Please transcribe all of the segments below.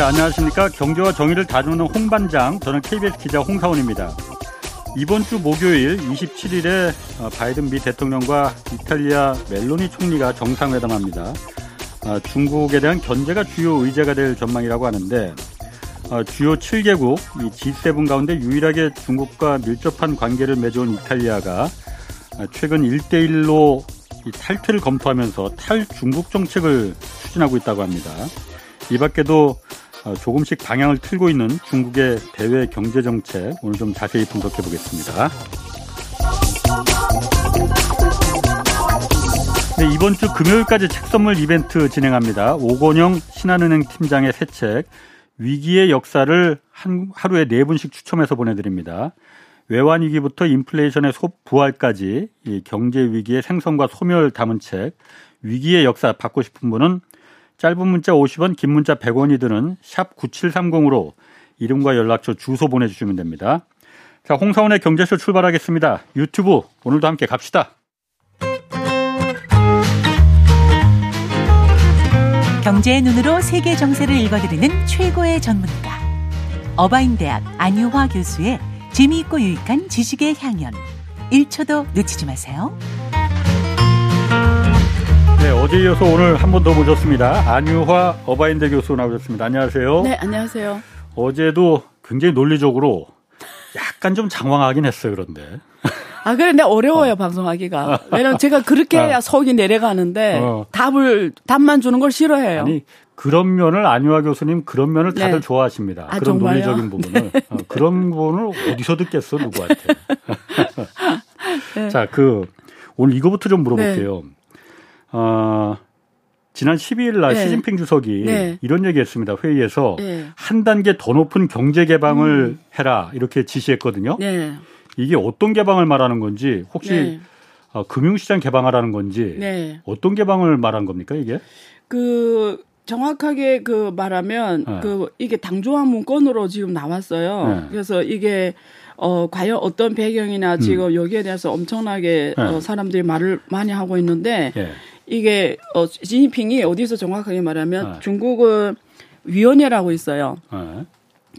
네, 안녕하십니까. 경제와 정의를 다루는 홍반장, 저는 KBS 기자 홍사원입니다. 이번 주 목요일 27일에 어, 바이든 미 대통령과 이탈리아 멜로니 총리가 정상회담합니다. 어, 중국에 대한 견제가 주요 의제가 될 전망이라고 하는데 어, 주요 7개국 이 G7 가운데 유일하게 중국과 밀접한 관계를 맺어온 이탈리아가 최근 1대1로 탈퇴를 검토하면서 탈중국 정책을 추진하고 있다고 합니다. 이 밖에도 어, 조금씩 방향을 틀고 있는 중국의 대외 경제 정책 오늘 좀 자세히 분석해 보겠습니다. 네, 이번 주 금요일까지 책 선물 이벤트 진행합니다. 오건영 신한은행 팀장의 새 책 위기의 역사를 한, 하루에 네 분씩 추첨해서 보내드립니다. 외환 위기부터 인플레이션의 소, 부활까지 이 경제 위기의 생성과 소멸 담은 책 위기의 역사 받고 싶은 분은 짧은 문자 50원, 긴 문자 100원이 드는 샵 9730으로 이름과 연락처 주소 보내주시면 됩니다. 자, 홍사원의 경제쇼 출발하겠습니다. 유튜브 오늘도 함께 갑시다. 경제의 눈으로 세계 정세를 읽어드리는 최고의 전문가. 어바인대학 안유화 교수의 재미있고 유익한 지식의 향연. 1초도 놓치지 마세요. 네, 어제 이어서 오늘 한 번 더 모셨습니다. 안유화 어바인대 교수 나오셨습니다. 안녕하세요. 네, 안녕하세요. 어제도 굉장히 논리적으로 약간 좀 장황하긴 했어요, 그런데. 아, 그런데 어려워요, 어. 방송하기가. 왜냐면 제가 그렇게 해야 어. 속이 내려가는데 어. 답을, 답만 주는 걸 싫어해요. 아니, 그런 면을 안유화 교수님 그런 면을 다들 네. 좋아하십니다. 아, 그런 정말요? 논리적인 부분을. 네. 어, 그런 부분을 어디서 듣겠어, 누구한테. 네. 자, 그, 오늘 이거부터 좀 물어볼게요. 네. 어, 지난 12일 날 네. 시진핑 주석이 네. 이런 얘기했습니다. 회의에서 네. 한 단계 더 높은 경제 개방을 음. 해라 이렇게 지시했거든요. 네. 이게 어떤 개방을 말하는 건지 혹시 네. 어, 금융시장 개방하라는 건지 네. 어떤 개방을 말한 겁니까 이게? 그 정확하게 그 말하면 그 이게 당조항 문건으로 지금 나왔어요. 그래서 이게 어, 과연 어떤 배경이나 지금 음. 여기에 대해서 엄청나게 네. 어, 사람들이 말을 많이 하고 있는데 네. 이게 어 시진핑이 어디서 정확하게 말하면 네. 중국은 위원회라고 있어요. 네.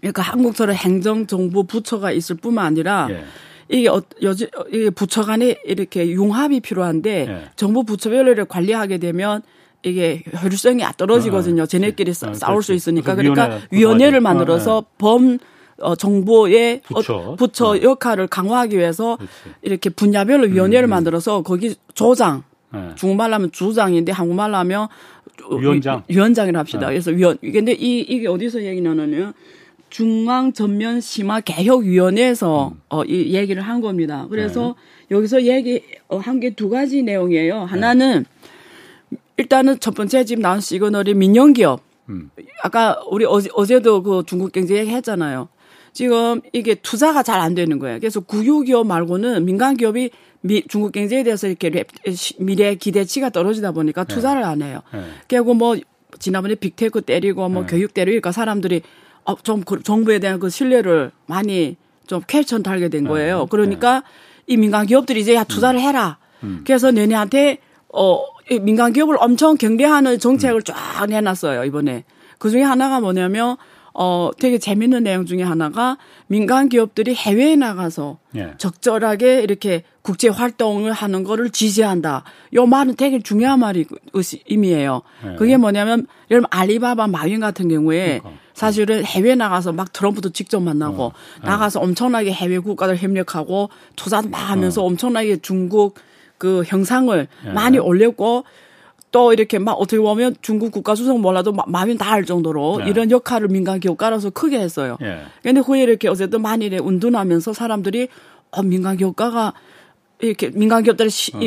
그러니까 한국처럼 행정정부 부처가 있을 뿐만 아니라 예. 이게 어, 여지 이게 부처 간에 이렇게 융합이 필요한데 예. 정부 부처별로 관리하게 되면 이게 효율성이 떨어지거든요. 어, 쟤네끼리 싸, 아, 싸울 수 있으니까. 그러니까 위원회를 만들어서 어, 범 어, 정부의 부처, 어, 부처 어. 역할을 강화하기 위해서 그렇지. 이렇게 분야별로 위원회를 음. 만들어서 거기 조장 네. 중국말로 하면 주장인데 한국말로 하면 위원장 위원장이라 합시다. 네. 그래서 위원 근데 이 이게 어디서 얘기 나느냐 중앙 전면 심화 개혁 위원회에서 음. 어, 이 얘기를 한 겁니다. 그래서 네. 여기서 얘기 어, 한게 두 가지 내용이에요. 하나는 일단은 첫 번째 지금 나온 시그널이 민영 기업. 음. 아까 우리 어제, 어제도 그 중국 경제 얘기했잖아요. 지금 이게 투자가 잘 안 되는 거예요. 그래서 국유기업 말고는 민간 기업이 미, 중국 경제에 대해서 이렇게 미래 기대치가 떨어지다 보니까 네. 투자를 안 해요. 네. 그리고 뭐 지난번에 빅테크 때리고 뭐 네. 교육 때리니까 사람들이 어, 좀 그 정부에 대한 그 신뢰를 많이 좀 퀘천 달게 된 네. 거예요. 그러니까 네. 이 민간 기업들이 이제 야 투자를 음. 해라. 음. 그래서 내내한테 어 민간 기업을 엄청 경계하는 정책을 음. 쫙 내놨어요 이번에. 그 중에 하나가 뭐냐면 어, 되게 재밌는 내용 중에 하나가 민간 기업들이 해외에 나가서 예. 적절하게 이렇게 국제 활동을 하는 거를 지지한다. 요 말은 되게 중요한 말이 의미예요. 예. 그게 뭐냐면 예를 들면 알리바바 마윈 같은 경우에 그러니까. 사실은 해외 나가서 막 트럼프도 직접 만나고 어. 예. 나가서 엄청나게 해외 국가들 협력하고 투자 막 하면서 어. 엄청나게 중국 그 형상을 예. 많이 올렸고 또 이렇게 막 어떻게 보면 중국 국가 수석 몰라도 마음이 다할 정도로 네. 이런 역할을 민간 기업 깔아서 크게 했어요. 예. 근데 후에 이렇게 어쨌든 만일에 운둔하면서 사람들이 어 민간 기업가가 이렇게 민간 기업들을 시, 어.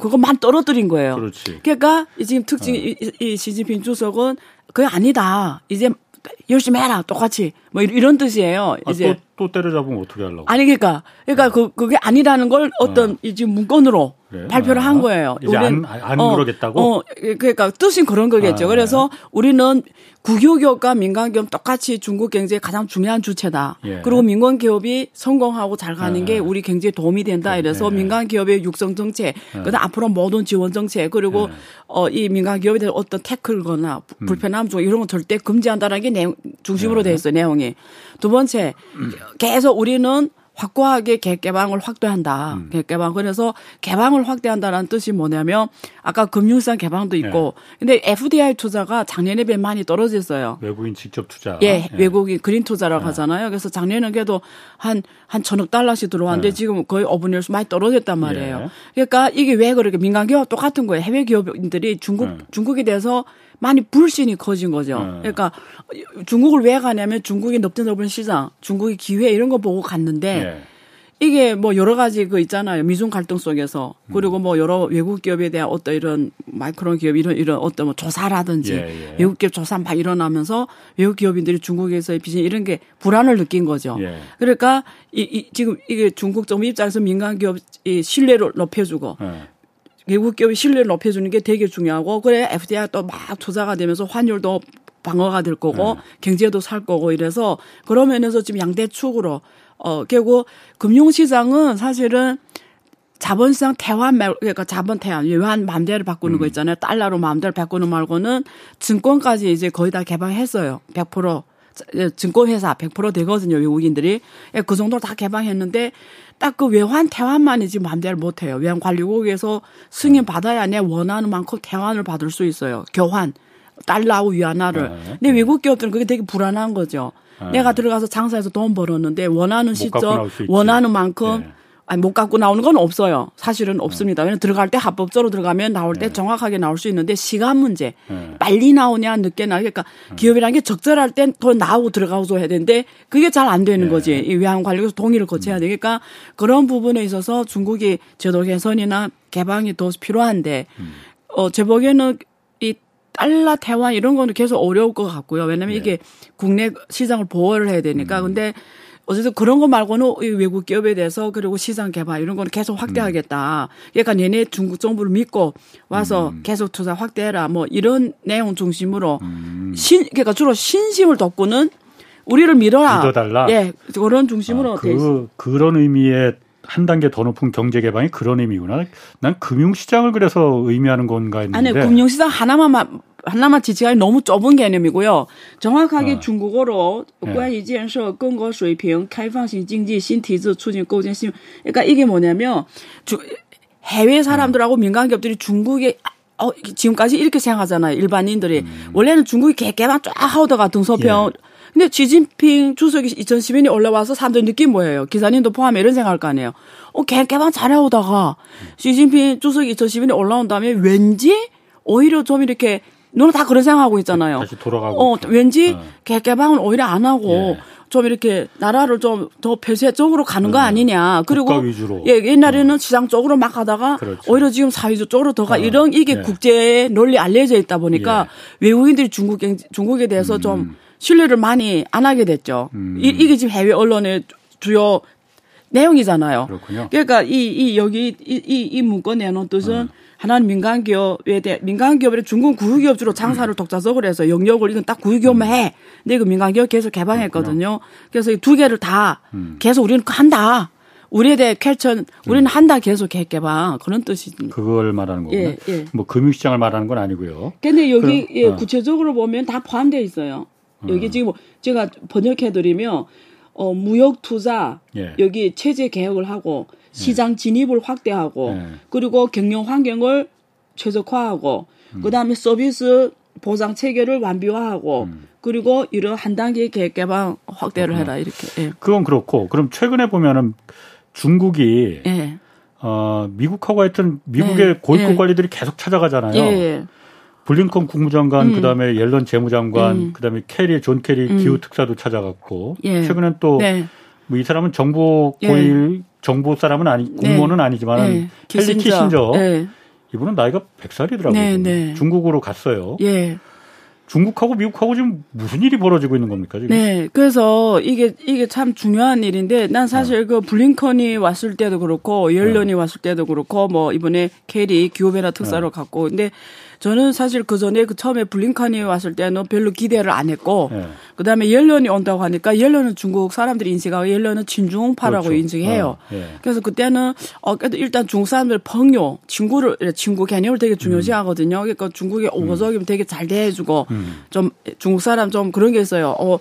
그것만 떨어뜨린 거예요. 그렇지. 그러니까 지금 특징이 어. 이, 이 시진핑 주석은 그게 아니다. 이제 열심히 해라 똑같이 뭐 이런 뜻이에요. 아, 이제 또, 또 때려잡으면 어떻게 하려고? 아니 그러니까 그러니까 어. 그 그게 아니라는 걸 어떤 어. 이 지금 문건으로 그래요? 발표를 아, 한 거예요. 이제 안, 안 그러겠다고? 어, 그러니까 뜻은 그런 거겠죠. 아, 그래서 우리는 국유기업과 민간기업 똑같이 중국 경제의 가장 중요한 주체다. 예. 그리고 민간기업이 성공하고 잘 가는 아. 게 우리 경제에 도움이 된다. 이래서 예. 민간기업의 육성 정책, 그다음 앞으로 모든 지원 정책, 그리고 예. 어, 이 민간기업에 대한 어떤 태클거나 음. 불편함 중 이런 거 절대 금지한다는 게 내용, 중심으로 예. 돼 있어요. 내용이. 두 번째, 계속 우리는 확고하게 계획 개방을 확대한다. 음. 계획 개방. 그래서 개방을 확대한다는 뜻이 뭐냐면 아까 금융시장 개방도 있고 네. 근데 FDI 투자가 작년에 비해 많이 떨어졌어요. 외국인 직접 투자. 예, 외국인 그린 투자라고 하잖아요. 그래서 작년에 그래도 한, 한 천억 달러씩 들어왔는데 네. 지금 거의 5분의 1수 많이 떨어졌단 말이에요. 예. 그러니까 이게 왜 그렇게 민간 기업 똑같은 거예요. 해외 기업인들이 중국, 네. 중국에 대해서 많이 불신이 커진 거죠. 네. 그러니까 중국을 왜 가냐면 중국이 넓은 넓은 시장, 중국의 기회 이런 거 보고 갔는데 예. 이게 뭐 여러 가지 그 있잖아요. 미중 갈등 속에서 그리고 뭐 여러 외국 기업에 대한 어떤 이런 마이크론 기업 이런 이런 어떤 뭐 조사라든지 예, 예. 외국 기업 조사 막 일어나면서 외국 기업인들이 중국에서의 비전 이런 게 불안을 느낀 거죠. 예. 그러니까 이, 이 지금 이게 중국 정부 입장에서 민간 기업 이 신뢰를 높여주고 예. 외국 기업의 신뢰를 높여주는 게 되게 중요하고 그래 FDI가 또막 투자가 되면서 환율도 방어가 될 거고 네. 경제도 살 거고 이래서 그런 면에서 지금 양대 축으로 어 결국 금융시장은 사실은 자본시장 태환 말 그러니까 자본 태환 외환 마음대로 바꾸는 음. 거 있잖아요 달러로 마음대로 바꾸는 말고는 증권까지 이제 거의 다 개방했어요 100% 예, 증권회사 100% 되거든요 외국인들이 예, 그 정도 다 개방했는데 딱 그 외환 태환만이 지금 마음대로 못해요 외환 관리국에서 승인 받아야 내 원하는 만큼 태환을 받을 수 있어요 교환 달러하고 위안화를 네. 근데 외국 기업들은 그게 되게 불안한 거죠 네. 내가 들어가서 장사해서 돈 벌었는데 원하는 시점. 원하는 만큼 네. 아니 못 갖고 나오는 건 없어요. 사실은 없습니다. 왜냐면 들어갈 때 합법적으로 들어가면 나올 때 네. 정확하게 나올 수 있는데 시간 문제. 네. 빨리 나오냐 늦게 나오냐. 그러니까 기업이라는 게 적절할 땐 더 나오고 들어가고 해야 되는데 그게 잘 안 되는 네. 거지. 이 외환 관리에서 동의를 거쳐야 되니까 그런 부분에 있어서 중국이 제도 개선이나 개방이 더 필요한데 음. 어, 제 보기에는 이 달러 태환 이런 거는 계속 어려울 것 같고요. 왜냐면 네. 이게 국내 시장을 보호를 해야 되니까. 음. 근데 어쨌든 그런 거 말고는 이 외국 기업에 대해서 그리고 시장 개발 이런 거는 계속 확대하겠다. 그러니까 얘네 중국 정부를 믿고 와서 음. 계속 투자 확대해라. 뭐 이런 내용 중심으로 신 그러니까 주로 신심을 돋구는 우리를 믿어라. 믿어달라? 예, 그런 중심으로 아. 그 그런 의미의 한 단계 더 높은 경제 개방이 그런 의미구나. 난 금융 시장을 그래서 의미하는 건가 했는데. 아니 금융 시장 하나만 한나마 지지가 너무 좁은 개념이고요. 정확하게 어. 중국어로 네. 관이지에서 건거 수입형 개방신 경제 신티즈 추진构建 신. 그러니까 이게 뭐냐면 주, 해외 사람들하고 네. 민간 기업들이 중국에 어, 지금까지 이렇게 생각하잖아요. 일반인들이 음. 원래는 중국이 개개만 쫙 하오다가 등서평 예. 근데 지진핑 주석이 2010년에 올라와서 사람들 느낌 뭐예요? 기사님도 포함해 이런 생각할 거 아니에요. 어, 개개만 잘해오다가 음. 지진핑 주석이 2010년에 올라온 다음에 왠지 오히려 좀 이렇게 너는 다 그런 생각하고 있잖아요. 다시 돌아가고 어. 왠지 어. 개, 개방은 오히려 안 하고 예. 좀 이렇게 나라를 좀 더 폐쇄적으로 가는 거 아니냐. 그리고 국가 위주로. 예, 옛날에는 시장 쪽으로 막 하다가 그렇죠. 오히려 지금 사회주 쪽으로 더 가 어, 이런 이게 예. 국제에 널리 알려져 있다 보니까 외국인들이 중국 경 중국에 대해서 좀 신뢰를 많이 안 하게 됐죠. 음. 이, 이게 지금 해외 언론의 주요 내용이잖아요. 그렇군요. 그러니까 이, 이 여기 이, 이, 이 문건 내놓은 뜻은 하나는 민간 기업에 대해 민간 기업에 중국 국유 기업 주로 장사를 독자적으로 해서 영역을 이건 딱 국유 기업만 해. 근데 이거 민간 기업 계속 개방했거든요. 그래서 이 두 개를 다 계속 우리는 한다. 우리에 대해 퀘천 우리는 한다 계속 개 개방 그런 뜻입니다. 그걸 말하는 거구나. 예, 예. 뭐 금융시장을 말하는 건 아니고요. 근데 여기 그럼, 예, 어. 구체적으로 보면 다 포함되어 있어요. 여기 지금 제가 번역해드리면 어, 무역 투자 예. 여기 체제 개혁을 하고 시장 진입을 확대하고 예. 그리고 경영 환경을 최적화하고 음. 그다음에 서비스 보장 체계를 완비화하고 음. 그리고 이런 한 단계 계획 개방 확대를 해라 이렇게. 예. 그건 그렇고 그럼 최근에 보면은 중국이 예. 어, 미국하고 하여튼 미국의 네. 고위급 예. 관리들이 계속 찾아가잖아요. 예. 예. 블링컨 국무장관, 음. 그다음에 옐런 재무장관, 음. 그다음에 케리, 존 케리 음. 기후 특사도 찾아갔고 예. 최근엔 또 네. 뭐이 사람은 정보 예. 고위 정보 사람은 아니 공무원은 아니지만 예. 헨리 키신저 예. 이분은 나이가 100살이더라고요. 네, 네. 중국으로 갔어요. 예. 중국하고 미국하고 지금 무슨 일이 벌어지고 있는 겁니까 지금? 네, 그래서 이게 이게 참 중요한 일인데 난 사실 네. 그 블링컨이 왔을 때도 그렇고 열련이 네. 왔을 때도 그렇고 뭐 이번에 케리 기후변화 특사로 네. 갔고 근데 저는 사실 그 전에 그 처음에 블링컨이 왔을 때는 별로 기대를 안 했고 네. 그다음에 옐런이 온다고 하니까 옐런은 중국 사람들이 인식하고 옐런은 친중파라고 그렇죠. 인식해요. 어, 예. 그래서 그때는 어 그래도 일단 중국 사람들朋友 친구를 친구 개념을 되게 중요시하거든요. 그러니까 중국에 우호적이면 음. 되게 잘 대해주고 음. 좀 중국 사람 좀 그런 게 있어요. 어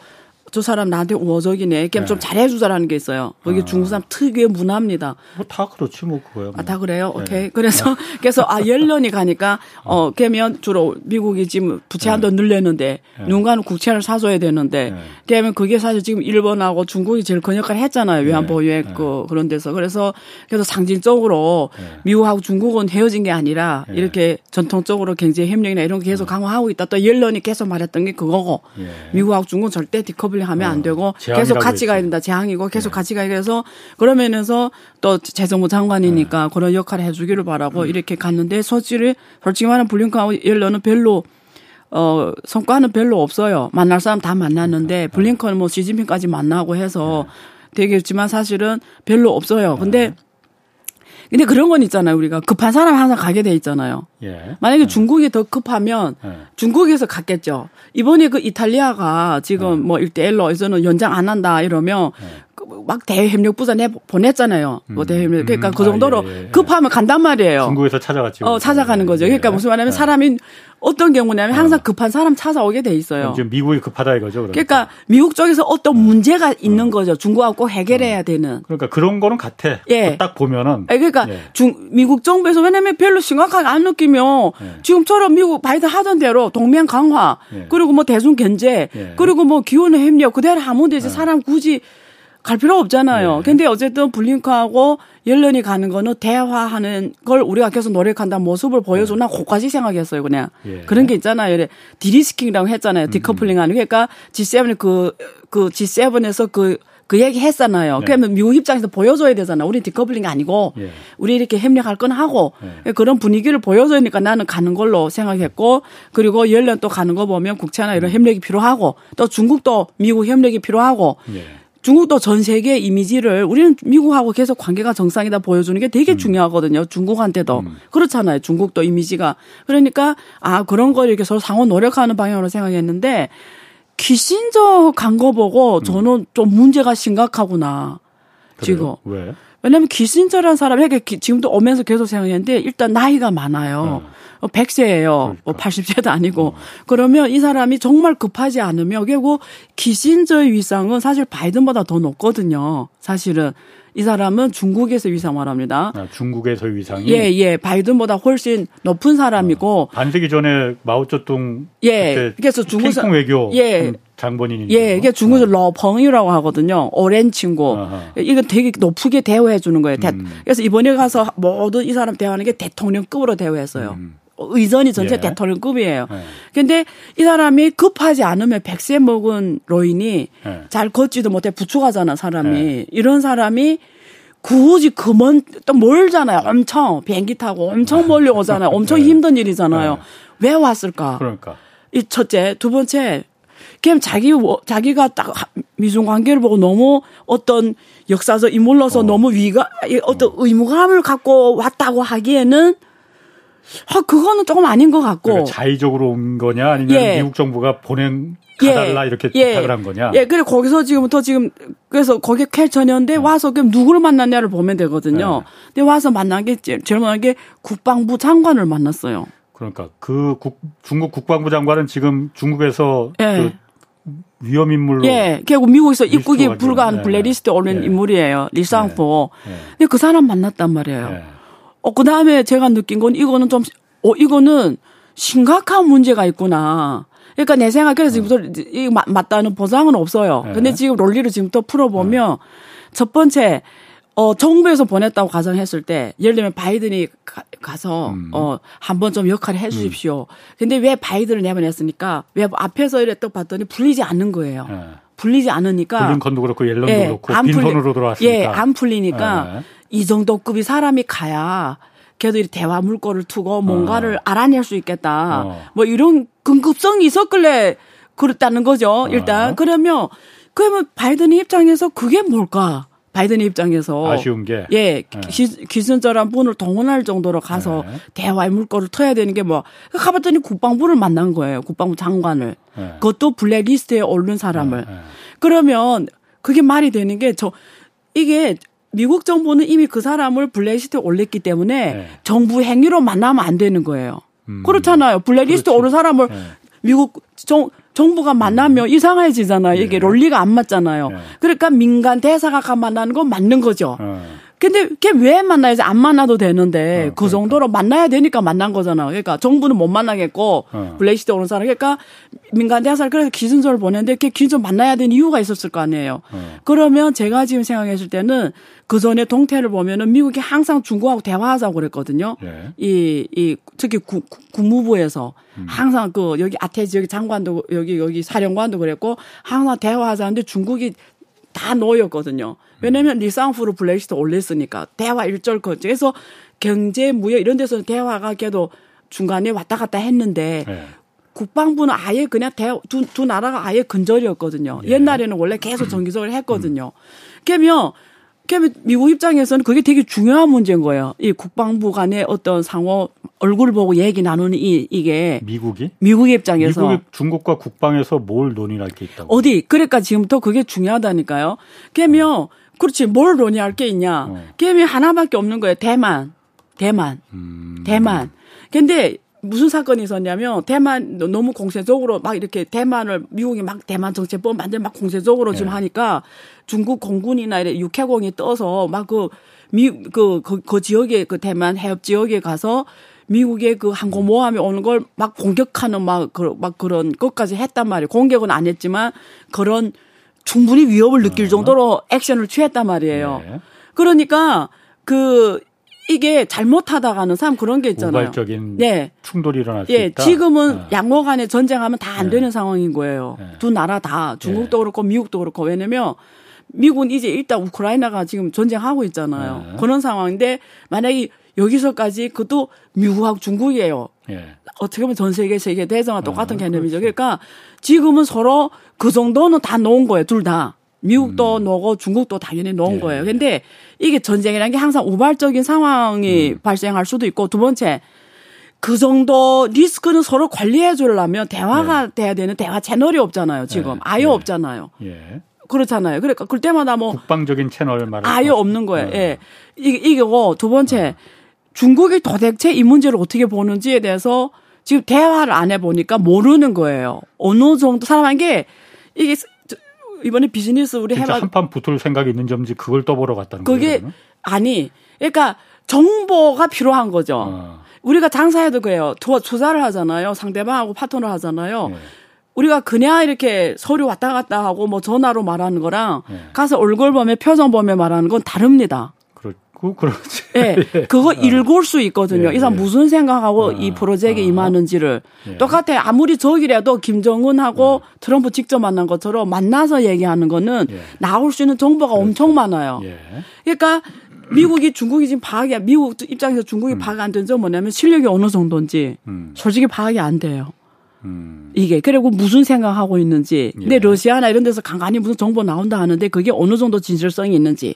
저 사람 나한테 우호적이네. 걔 네. 좀 잘해주자라는 게 있어요. 그게 아. 중국 사람 특유의 문화입니다. 뭐 다 그렇지 뭐 그거야. 뭐. 아, 다 그래요? 네. 오케이. 그래서 그래서 아 열년이 가니까 어 걔면 주로 미국이 지금 부채 한도 네. 늘렸는데 네. 누군가는 국채를 사줘야 되는데 네. 걔면 그게 사실 지금 일본하고 중국이 제일 큰 역할을 했잖아요. 외환보유액 네. 그 그런 데서 그래서 그래서 상징적으로 미국하고 중국은 헤어진 게 아니라 이렇게 전통적으로 경제 협력이나 이런 거 계속 강화하고 있다. 또 열년이 계속 말했던 게 그거고 미국하고 중국은 절대 디커블링 하면 안 어, 되고 계속 같이 가야 된다. 재앙이고 계속 네. 같이 가야 돼서 그러면서 또 재정부 장관이니까 네. 그런 역할을 해주기를 바라고 음. 이렇게 갔는데 솔직히 솔직히 말하면 블링컨하고 옐런은 별로 어, 성과는 별로 없어요. 만날 사람 다 만났는데, 네. 블링컨은 뭐 시진핑까지 만나고 해서 네. 되겠지만 사실은 별로 없어요. 근데 네. 근데 그런 건 있잖아요. 우리가 급한 사람 항상 가게 돼 있잖아요. 예. 만약에 네. 중국이 더 급하면 네. 중국에서 갔겠죠. 이번에 그 이탈리아가 지금 네. 뭐 1대1로에서는 연장 안 한다 이러면 네. 막 대협력부자 내 보냈잖아요. 뭐 음. 대협력. 그러니까 음. 그 정도로 아, 예, 예. 급하면 간단 말이에요. 중국에서 찾아갔죠. 어, 찾아가는 거죠. 그러니까 무슨 말하면 사람이 어떤 경우냐면 항상 어. 급한 사람 찾아오게 돼 있어요. 지금 미국이 급하다 이거죠. 그러니까, 그러니까 미국 쪽에서 어떤 문제가 있는 어. 거죠. 중국하고 꼭 해결해야 어. 되는. 그러니까 그런 거는 같아. 예. 딱 보면은. 그러니까 예. 중 미국 정부에서 왜냐면 별로 심각하게 안 느끼면 예. 지금처럼 미국 바이든 하던 대로 동맹 강화 예. 그리고 뭐 대중 견제 예. 그리고 뭐 기후는 협력 그대로 하면 되지 사람 굳이 갈 필요 없잖아요. 네. 근데 어쨌든 블링컨하고 옐런이 가는 거는 대화하는 걸 우리가 계속 노력한다 모습을 보여주나 네. 그까지 생각했어요, 그냥. 예. 그런 게 있잖아요. de-risking이라고 했잖아요. 디커플링 하는. 그러니까 G7을 그, 그 G7에서 그, 그 얘기 했잖아요. 네. 그러면 미국 입장에서 보여줘야 되잖아. 우리 decoupling이 아니고, 예. 우리 이렇게 협력할 건 하고, 예. 그런 분위기를 보여줘야니까 나는 가는 걸로 생각했고, 그리고 옐런 또 가는 거 보면 국채나 이런 음. 협력이 필요하고, 또 중국도 미국 협력이 필요하고, 예. 중국도 전 세계 이미지를 우리는 미국하고 계속 관계가 정상이다 보여주는 게 되게 음. 중요하거든요. 중국한테도. 음. 그렇잖아요. 중국도 이미지가. 그러니까 아, 그런 걸 이렇게 서로 상호 노력하는 방향으로 생각했는데 키신저 간 거 보고 음. 저는 음. 좀 문제가 심각하구나. 그래요? 지금. 왜? 왜냐면 키신저라는 사람이 지금도 오면서 계속 생각했는데 일단 나이가 많아요. 네. 100세예요. 어, 그러니까. 뭐 80세도 아니고. 어. 그러면 이 사람이 정말 급하지 않으면 결국 키신저의 위상은 사실 바이든보다 더 높거든요. 사실은. 이 사람은 중국에서 위상을 합니다. 아, 중국에서 위상이? 예, 예. 바이든보다 훨씬 높은 사람이고. 어, 반세기 전에 마오쩌둥. 예. 그래서 중국. 외교. 예. 장본인이. 예. 이게 중국에서 어. 러펑이라고 하거든요. 오랜 친구. 아하. 이거 되게 높게 대우해 주는 거예요. 음. 그래서 이번에 가서 모든 이 사람 대우하는 게 대통령급으로 대우했어요. 음. 의전이 전체 예. 대통령급이에요. 예. 근데 이 사람이 급하지 않으면 백세 먹은 로인이 예. 잘 걷지도 못해 부축하잖아, 사람이. 예. 이런 사람이 굳이 그먼 또 멀잖아요. 엄청 비행기 타고 엄청 멀리 오잖아요. 엄청 예. 힘든 일이잖아요. 예. 왜 왔을까? 그러니까. 이 첫째, 두 번째 그냥 자기 자기가 딱 미중 관계를 보고 너무 어떤 역사적 인물로서 어. 너무 위가 어떤 의무감을 갖고 왔다고 하기에는 아, 그거는 조금 아닌 것 같고. 그러니까 자의적으로 온 거냐 아니면 예. 미국 정부가 보낸 가달라 예. 이렇게 예. 부탁을 한 거냐? 예, 그래 거기서 지금부터 지금 그래서 거기 캘처년데 음. 와서 그럼 누구를 만났냐를 보면 되거든요. 네. 근데 와서 만난 게 제일 먼저 게 국방부 장관을 만났어요. 그러니까 그 국, 중국 국방부 장관은 지금 중국에서 예. 그 위험 인물로 예, 결국 미국에서 입국이 불가한 네. 블랙리스트에 오른 네. 인물이에요. 리쌍포. 네. 네. 근데 그 사람 만났단 말이에요. 네. 어, 그 다음에 제가 느낀 건 이거는 좀, 어, 이거는 심각한 문제가 있구나. 그러니까 내 생각, 그래서 지금부터 이 맞다는 보장은 없어요. 네. 근데 지금 논리를 지금부터 풀어보면 네. 첫 번째, 어, 정부에서 보냈다고 가정했을 때, 예를 들면 바이든이 가, 서 음. 어, 한번 좀 역할을 해 주십시오. 음. 근데 왜 바이든을 내보냈습니까? 왜 앞에서 이랬다 봤더니 불리지 않는 거예요. 네. 불리지 않으니까. 블링컨도 그렇고 옐런도 예, 그렇고 빈손으로 들어왔으니까. 예, 안 풀리니까 네. 이 정도 급이 사람이 가야 걔도 이 대화 물꼬를 투고 뭔가를 알아낼 수 있겠다. 어. 뭐 이런 급급성이 있었길래 그랬다는 거죠. 일단 어. 그러면 그러면 바이든 입장에서 그게 뭘까? 바이든 입장에서 아쉬운 게 예, 네. 기, 기승전한 분을 동원할 정도로 가서 네. 대화의 물꼬를 터야 되는 게 뭐, 가봤더니 국방부를 만난 거예요. 국방부 장관을. 네. 그것도 블랙리스트에 오른 사람을. 네. 그러면 그게 말이 되는 게 저, 이게 미국 정부는 이미 그 사람을 블랙리스트에 올렸기 때문에 네. 정부 행위로 만나면 안 되는 거예요. 음. 그렇잖아요. 블랙리스트에 그렇지. 오른 사람을 네. 미국 정, 정부가 만나면 이상해지잖아요. 이게 네. 논리가 안 맞잖아요. 네. 그러니까 민간 대사가 가 만나는 건 맞는 거죠. 어. 근데 걔 왜 만나야지 안 만나도 되는데 어, 그 그러니까. 정도로 만나야 되니까 만난 거잖아. 그러니까 정부는 못 만나겠고 어. 블랙시트 오는 사람 그러니까 민간 대사를 그래서 기준서를 보냈는데 걔 기준 만나야 되는 이유가 있었을 거 아니에요. 어. 그러면 제가 지금 생각했을 때는 그 전에 동태를 보면은 미국이 항상 중국하고 대화하자고 그랬거든요. 예. 이, 이, 특히 구, 구- 국무부에서 음. 항상 그 여기 아태 지역 장관도 여기 여기 사령관도 그랬고 항상 대화하자는데 중국이 다 노였거든요. 왜냐면 리쌍프로 블랙리스트 올렸으니까 대화 일절 거 그래서 경제 무역 이런 데서는 대화가 걔도 중간에 왔다 갔다 했는데 예. 국방부는 아예 그냥 대, 두, 두 나라가 아예 근절이었거든요. 예. 옛날에는 원래 계속 정기적으로 했거든요. 그러면 그러면 미국 입장에서는 그게 되게 중요한 문제인 거예요. 이 국방부 간의 어떤 상호 얼굴 보고 얘기 나누는 이 이게 미국이 미국 입장에서 미국이 중국과 국방에서 뭘 논의할 게 있다고? 어디 그러니까 지금부터 그게 중요하다니까요. 그러면 그렇지 뭘 논의할 게 있냐? 어. 그러면 하나밖에 없는 거예요. 대만, 대만, 음. 대만. 근데 무슨 사건이 있었냐면 대만 너무 공세적으로 막 이렇게 대만을 미국이 막 대만 정책법 만들 막 공세적으로 지금 네. 하니까 중국 공군이나 이래 육해공이 떠서 막 그미그그 그 지역에 그 대만 해협 지역에 가서 미국의 그 항공 모함이 오는 걸 막 공격하는 막, 그, 막 그런 것까지 했단 말이에요. 공격은 안 했지만 그런 충분히 위협을 느낄 정도로 액션을 취했단 말이에요. 네. 그러니까 그 이게 잘못하다가는 참 그런 게 있잖아요. 우발적인 네. 충돌이 일어날 수 예, 있다. 지금은 어. 양호 간에 전쟁하면 다안 네. 되는 상황인 거예요. 네. 두 나라 다 중국도 그렇고 미국도 그렇고 왜냐면 미국은 이제 일단 우크라이나가 지금 전쟁하고 있잖아요. 네. 그런 상황인데 만약에 여기서까지 그것도 미국하고 중국이에요. 예. 어떻게 보면 전 세계 세계 대전과 똑같은 어, 개념이죠. 그러니까 지금은 서로 그 정도는 다 놓은 거예요. 둘 다. 미국도 놓고 중국도 당연히 놓은 음. 예. 거예요. 근데 이게 전쟁이라는 게 항상 우발적인 상황이 음. 발생할 수도 있고 두 번째 그 정도 리스크는 서로 관리해 주려면 대화가 돼야 되는 대화 채널이 없잖아요. 지금 네. 아예 네. 없잖아요. 예. 그렇잖아요. 그러니까 그럴 때마다 뭐 국방적인 채널 말하는 아예 거. 없는 거예요. 어. 예. 이게, 이게고, 두 번째, 중국이 도대체 이 문제를 어떻게 보는지에 대해서 지금 대화를 안 해보니까 모르는 거예요. 어느 정도 사람한 게, 이게, 저- 이번에 비즈니스 우리 해봐, 한판 붙을 생각이 있는 건지 그걸 떠보러 갔다는 거예요. 그게, 그러면? 아니, 그러니까 정보가 필요한 거죠. 어. 우리가 장사해도 그래요. 투, 투자를 하잖아요. 상대방하고 파트너 하잖아요. 예. 우리가 그냥 이렇게 서류 왔다 갔다 하고 뭐 전화로 말하는 거랑 네. 가서 얼굴 보며 표정 보며 말하는 건 다릅니다. 그렇고 그렇지. 예, 그거 읽을 수 있거든요. 예, 이 사람 예. 무슨 생각하고 아, 이 프로젝트에 아. 임하는지를. 예. 똑같아. 아무리 적이라도 김정은하고 트럼프 직접 만난 것처럼 만나서 얘기하는 거는 예. 나올 수 있는 정보가 엄청 많아요. 예. 그러니까 미국이 중국이 지금 파악이, 미국 입장에서 중국이 파악 안된점 뭐냐면 실력이 어느 정도인지 음. 솔직히 파악이 안 돼요. 음. 이게 그리고 무슨 생각하고 있는지 근데 예. 러시아나 이런 데서 간간히 무슨 정보 나온다 하는데 그게 어느 정도 진실성이 있는지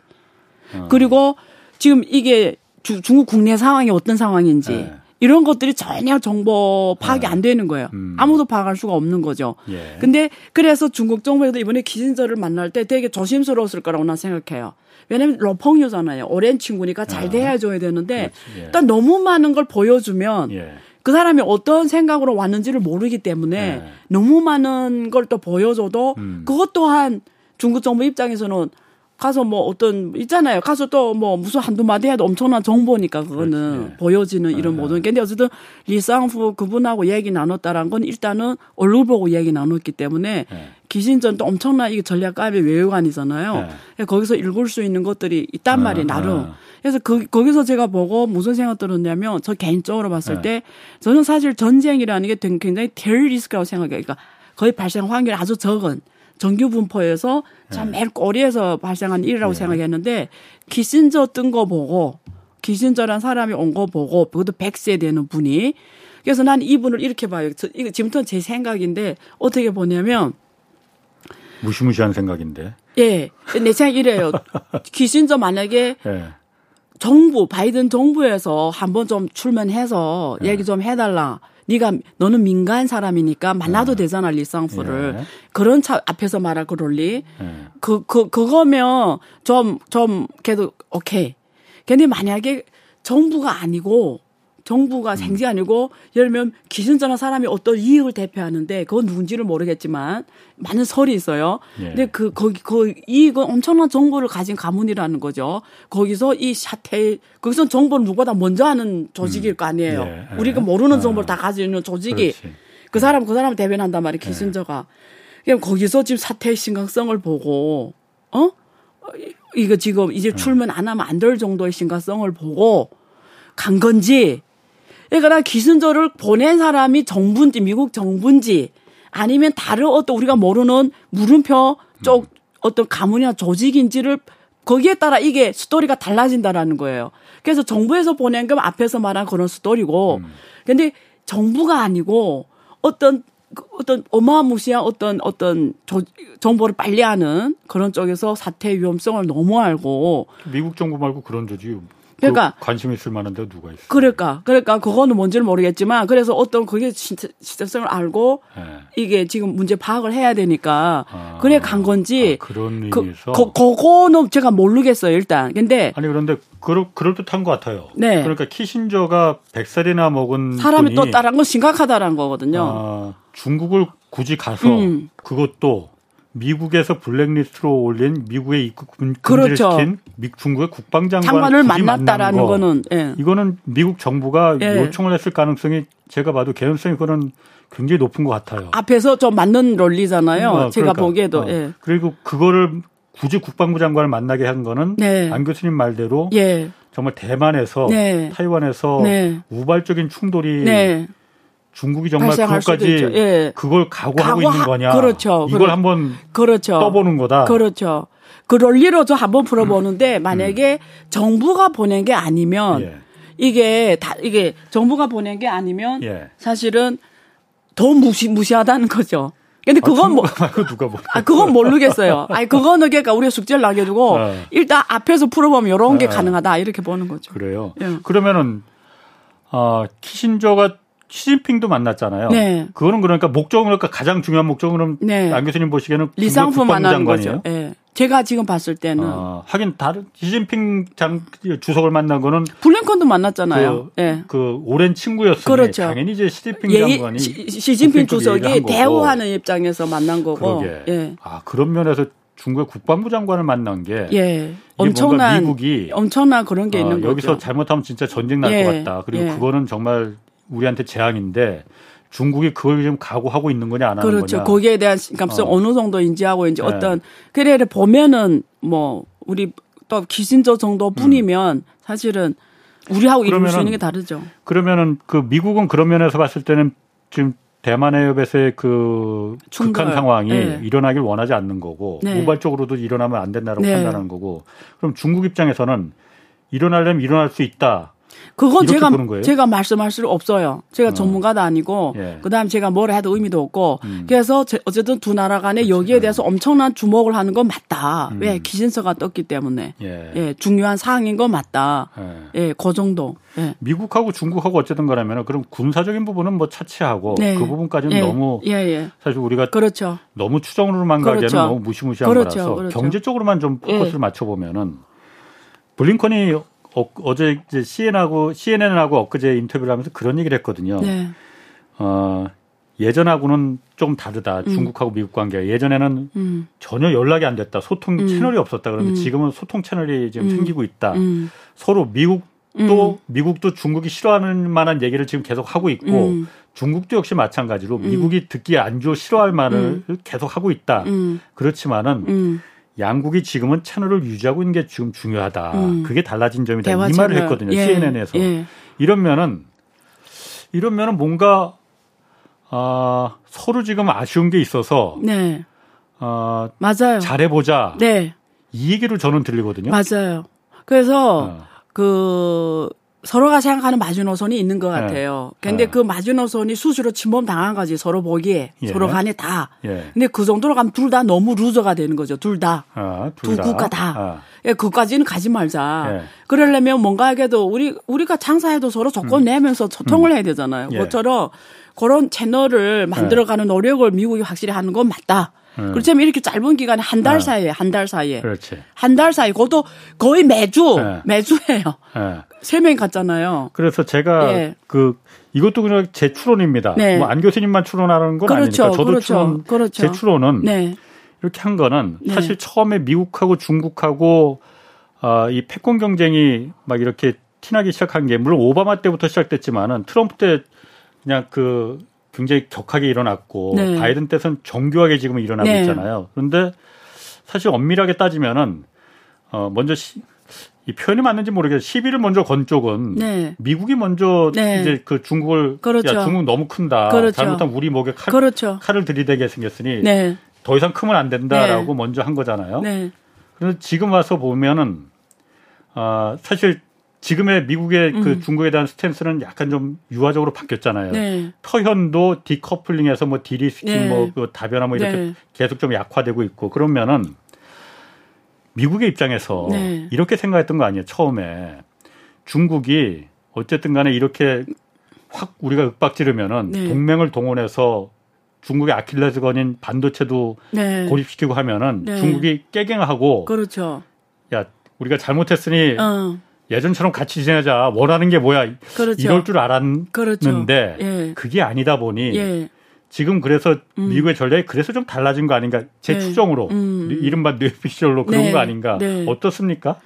어. 그리고 지금 이게 주- 중국 국내 상황이 어떤 상황인지 예. 이런 것들이 전혀 정보 파악이 안 되는 거예요. 음. 아무도 파악할 수가 없는 거죠. 예. 근데 그래서 중국 정부에도 이번에 키신저를 만날 때 되게 조심스러웠을 거라고 난 생각해요. 왜냐면 러펑유잖아요. 오랜 친구니까 잘 대해줘야 되는데 아. 예. 일단 너무 많은 걸 보여주면 예. 그 사람이 어떤 생각으로 왔는지를 모르기 때문에 네. 너무 많은 걸 또 보여줘도 음. 그것 또한 중국 정부 입장에서는 가서 뭐 어떤 있잖아요. 가서 또 뭐 무슨 한두 마디 해도 엄청난 정보니까 그거는 그렇지. 네. 보여지는 이런 모든 게. 근데 어쨌든 리상푸 그분하고 얘기 나눴다란 건 일단은 얼굴 보고 얘기 나눴기 때문에 네. 키신저도 엄청난 이게 전략가 외교관이잖아요. 네. 거기서 읽을 수 있는 것들이 있단 아, 말이 나름. 아. 그래서 그, 거기서 제가 보고 무슨 생각 들었냐면 저 개인적으로 봤을 네. 때 저는 사실 전쟁이라는 게 굉장히 덜 리스크라고 생각해요. 그러니까 거의 발생 확률이 아주 적은 정규 분포에서 참맨 꼬리에서 발생한 일이라고 네. 생각했는데 키신저 뜬 거 보고 기신저란 사람이 온 거 보고 그것도 100세 되는 분이 그래서 난 이분을 이렇게 봐요. 저, 이거 지금부터 제 생각인데 어떻게 보냐면 무시무시한 생각인데. 예. 내 생각 이래요. 기신저 만약에 예. 정부 바이든 정부에서 한번 좀 출면해서 네. 얘기 좀 해달라. 네가 너는 민간 사람이니까 만나도 되잖아 리쌍프를 예. 그런 차 앞에서 말할 그 논리 예. 그그 그거면 좀 좀 걔도 오케이. 근데 만약에 정부가 아니고 정부가 생지 아니고 예를 들면 기승전한 사람이 어떤 이익을 대표하는데 그건 누군지를 모르겠지만 많은 설이 있어요. 예. 근데 그 거기 그 이익은 엄청난 정보를 가진 가문이라는 거죠. 거기서 이 샤텔 거기서 정보를 누구보다 먼저 하는 조직일 거 아니에요. 예. 우리가 모르는 정보를 다 가지고 있는 조직이 그렇지. 그 사람 그 사람 대변한단 말이에요. 키신저가. 그럼 거기서 지금 사태의 심각성을 보고 어? 어, 이- 이거 지금 이제 출면 안 하면 안 될 정도의 심각성을 보고 간 건지 그러니까 난 기순저를 보낸 사람이 정부인지 미국 정부인지 아니면 다른 어떤 우리가 모르는 물음표 쪽 어떤 가문이나 조직인지를 거기에 따라 이게 스토리가 달라진다라는 거예요. 그래서 정부에서 보낸 건 앞에서 말한 그런 스토리고 근데 정부가 아니고 어떤 그 어떤 어마무시한 어떤 어떤 조, 정보를 빨리하는 그런 쪽에서 사태의 위험성을 너무 알고 미국 정부 말고 그런 조직이 그러니까 그 관심 있을 만한 데가 누가 있어? 그러니까 그러니까 그거는 뭔지는 모르겠지만 그래서 어떤 그게 진- 진짜성을 알고 예. 이게 지금 문제 파악을 해야 되니까 아, 그래 간 건지 아, 그런 그, 의미에서 그, 그거는 제가 모르겠어요 일단 근데 아니 그런데 그럴 그럴 듯한 것 같아요. 네. 그러니까 키신저가 100살이나 먹은 사람이 또 다른 건 심각하다라는 거거든요 아, 중국을 굳이 가서 음. 그것도 미국에서 블랙리스트로 올린 미국의 입국 금- 금지를 그렇죠. 시킨 미, 중국의 국방장관을 만났다라는 거. 거는 예. 이거는 미국 정부가 예. 요청을 했을 가능성이 제가 봐도 개연성이 그거는 굉장히 높은 것 같아요. 앞에서 좀 맞는 논리잖아요 어, 제가 그러니까, 보기에도 어. 예. 그리고 그거를 굳이 국방부 장관을 만나게 한 거는 네. 안 교수님 말대로 예. 정말 대만에서 네. 타이완에서 네. 우발적인 충돌이 네. 중국이 정말 그것까지. 예. 그걸 각오하고 각오하- 있는 거냐? 그렇죠. 이걸 그렇- 한번 그렇죠. 떠보는 거다. 그렇죠. 그 논리로 저 한번 풀어보는데 만약에 정부가 보낸 게 아니면 음. 예. 이게 다 이게 정부가 보낸 게 아니면 예. 사실은 더 무시 무시하다는 거죠. 근데 그건 뭐 말고 누가 뭐? 아, 그건 모르겠어요. 아니, 그거는 그러니까 우리가 숙제를 남겨두고, 어. 일단 앞에서 풀어보면 이런 게 어. 가능하다, 이렇게 보는 거죠. 그래요. 예. 그러면은 어, 키신저가 시진핑도 만났잖아요. 네. 그거는 그러니까 목적은 그러니까 가장 중요한 목적은 네. 안 교수님 보시기에는 리상품 만나는 거죠. 예. 제가 지금 봤을 때는. 어, 하긴 다른 시진핑 장 주석을 만난 거는 블랭컨도 만났잖아요. 그, 예. 그 오랜 친구였으니 그렇죠. 당연히 이제 시진핑 예의, 장관이 시, 시진핑 주석이. 대우하는 입장에서 만난 거고. 예. 아 그런 면에서 중국의 국방부 장관을 만난 게 예. 엄청난, 미국이 엄청난 그런 게 어, 있는 여기서 거죠. 잘못하면 진짜 전쟁 날것 예, 같다. 그리고 예. 그거는 정말 우리한테 재앙인데 중국이 그걸 지금 각오하고 있는 거냐 안 하는 그렇죠. 거냐. 거기에 대한 감성 어. 어. 느 정도 인지하고 이제 네. 어떤 그래 보면은 뭐 우리 또 기신저 정도뿐이면 사실은 우리하고 음. 그러면은 있는 게 다르죠. 그러면은 그 미국은 그런 면에서 봤을 때는 지금 대만 해협에서의 그 충돌. 극한 상황이 네. 일어나길 원하지 않는 거고 네. 우발적으로도 일어나면 안 된다라고 네. 판단하는 거고 그럼 중국 입장에서는 일어나려면 일어날 수 있다. 그건 제가? 제가 말씀할 수 없어요. 제가 전문가도 아니고 예. 그다음 제가 뭘 해도 의미도 없고 음. 그래서 제- 어쨌든 두 나라 간에 여기에 대해서 엄청난 주목을 하는 건 맞다. 음. 왜 기신서가 떴기 때문에 예. 예 중요한 사항인 건 맞다. 예. 예, 그 정도. 예. 미국하고 중국하고 어쨌든 거라면 그럼 군사적인 부분은 뭐 차치하고 네. 그 부분까지는 예. 너무 예, 예. 사실 우리가 그렇죠. 너무 추정으로만 가기에는 그렇죠. 너무 무시무시한 그렇죠. 거라서 그렇죠. 경제적으로만 좀 포커스를 예. 맞춰 보면은 블링컨이 어, 제 이제 CNN하고 CNN하고 엊그제 인터뷰를 하면서 그런 얘기를 했거든요. 네. 어, 예전하고는 좀 다르다. 중국하고 미국 관계가 예전에는 음. 전혀 연락이 안 됐다. 소통 음. 채널이 없었다. 그런데 음. 지금은 소통 채널이 지금 음. 생기고 있다. 음. 서로 미국도 미국도 중국이 싫어하는 만한 얘기를 지금 계속 하고 있고 음. 중국도 역시 마찬가지로 미국이 듣기 안 좋아 싫어할 말을 계속 하고 있다. 음. 그렇지만은 음. 양국이 지금은 채널을 유지하고 있는 게 지금 중요하다. 음. 그게 달라진 점이다. 이 말을. 했거든요. 예. CNN에서. 예. 이러면은 이러면은 뭔가 아, 서로 지금 아쉬운 게 있어서 네. 아, 맞아요. 잘해 보자. 네. 이 얘기로 저는 들리거든요. 맞아요. 그래서 어. 그 서로가 생각하는 마지노선이 있는 것 예. 같아요. 근데 예. 그 마지노선이 수시로 침범 당한 거지 서로 보기에 예. 서로 간에 다. 예. 근데 그 정도로 가면 둘 다 너무 loser가 되는 거죠. 둘 다. 아, 두둘 다. 국가 다. 아, 예, 그까지는 가지 말자. 예. 그러려면 뭔가 하게도 우리 우리가 장사해도 서로 조건 내면서 소통을 해야 되잖아요. 음. 예. 그것처럼 그런 채널을 만들어가는 노력을 미국이 확실히 하는 건 맞다. 그렇지만 이렇게 짧은 기간에 한달 예. 사이에 한 달 사이에 그렇지. 한달 사이 그것도 거의 매주 예. 매주예요. 예. 세 명이 갔잖아요. 그래서 제가 예. 그 이것도 그냥 제 추론입니다. 네. 뭐안 교수님만 추론하는 건 그렇죠, 아니니까 저도 그렇죠, 추론 그렇죠. 제 추론은 네. 이렇게 한 거는 네. 사실 처음에 미국하고 중국하고 아, 이 패권 경쟁이 막 이렇게 티나기 시작한 게 물론 오바마 때부터 시작됐지만은 트럼프 때 그냥 그 굉장히 격하게 일어났고 네. 바이든 때선 정교하게 지금 일어나고 네. 있잖아요. 그런데 사실 엄밀하게 따지면은 어 먼저 시, 이 표현이 맞는지 모르겠어요. 시비를 먼저 건 쪽은 네. 미국이 먼저 네. 이제 그 중국을 그렇죠. 야 중국 너무 큰다. 그렇죠. 잘못하면 우리 목에 칼, 그렇죠. 칼을 들이대게 생겼으니 네. 더 이상 크면 안 된다라고 먼저 한 거잖아요. 네. 그래서 지금 와서 보면은 아 사실 지금의 미국의 그 음. 중국에 대한 스탠스는 약간 좀 유화적으로 바뀌었잖아요. 네. 터현도 디커플링해서 뭐 디리스킹 네. 뭐그 다변화 뭐 이렇게 네. 계속 좀 약화되고 있고 그러면은 미국의 입장에서 네. 이렇게 생각했던 거 아니에요 처음에 중국이 어쨌든 간에 이렇게 확 우리가 윽박지르면은 네. 동맹을 동원해서 중국의 아킬레스건인 반도체도 네. 고립시키고 하면은 네. 중국이 깨갱하고 그렇죠. 야 우리가 잘못했으니 어. 예전처럼 같이 지내자 원하는 게 뭐야 그렇죠. 이럴 줄 알았는데 그렇죠. 예. 그게 아니다 보니 예. 지금 그래서 음. 미국의 전략이 그래서 좀 달라진 거 아닌가 제 네. 추정으로 음. 이른바 뇌피셜로 그런 네. 거 아닌가 네. 어떻습니까?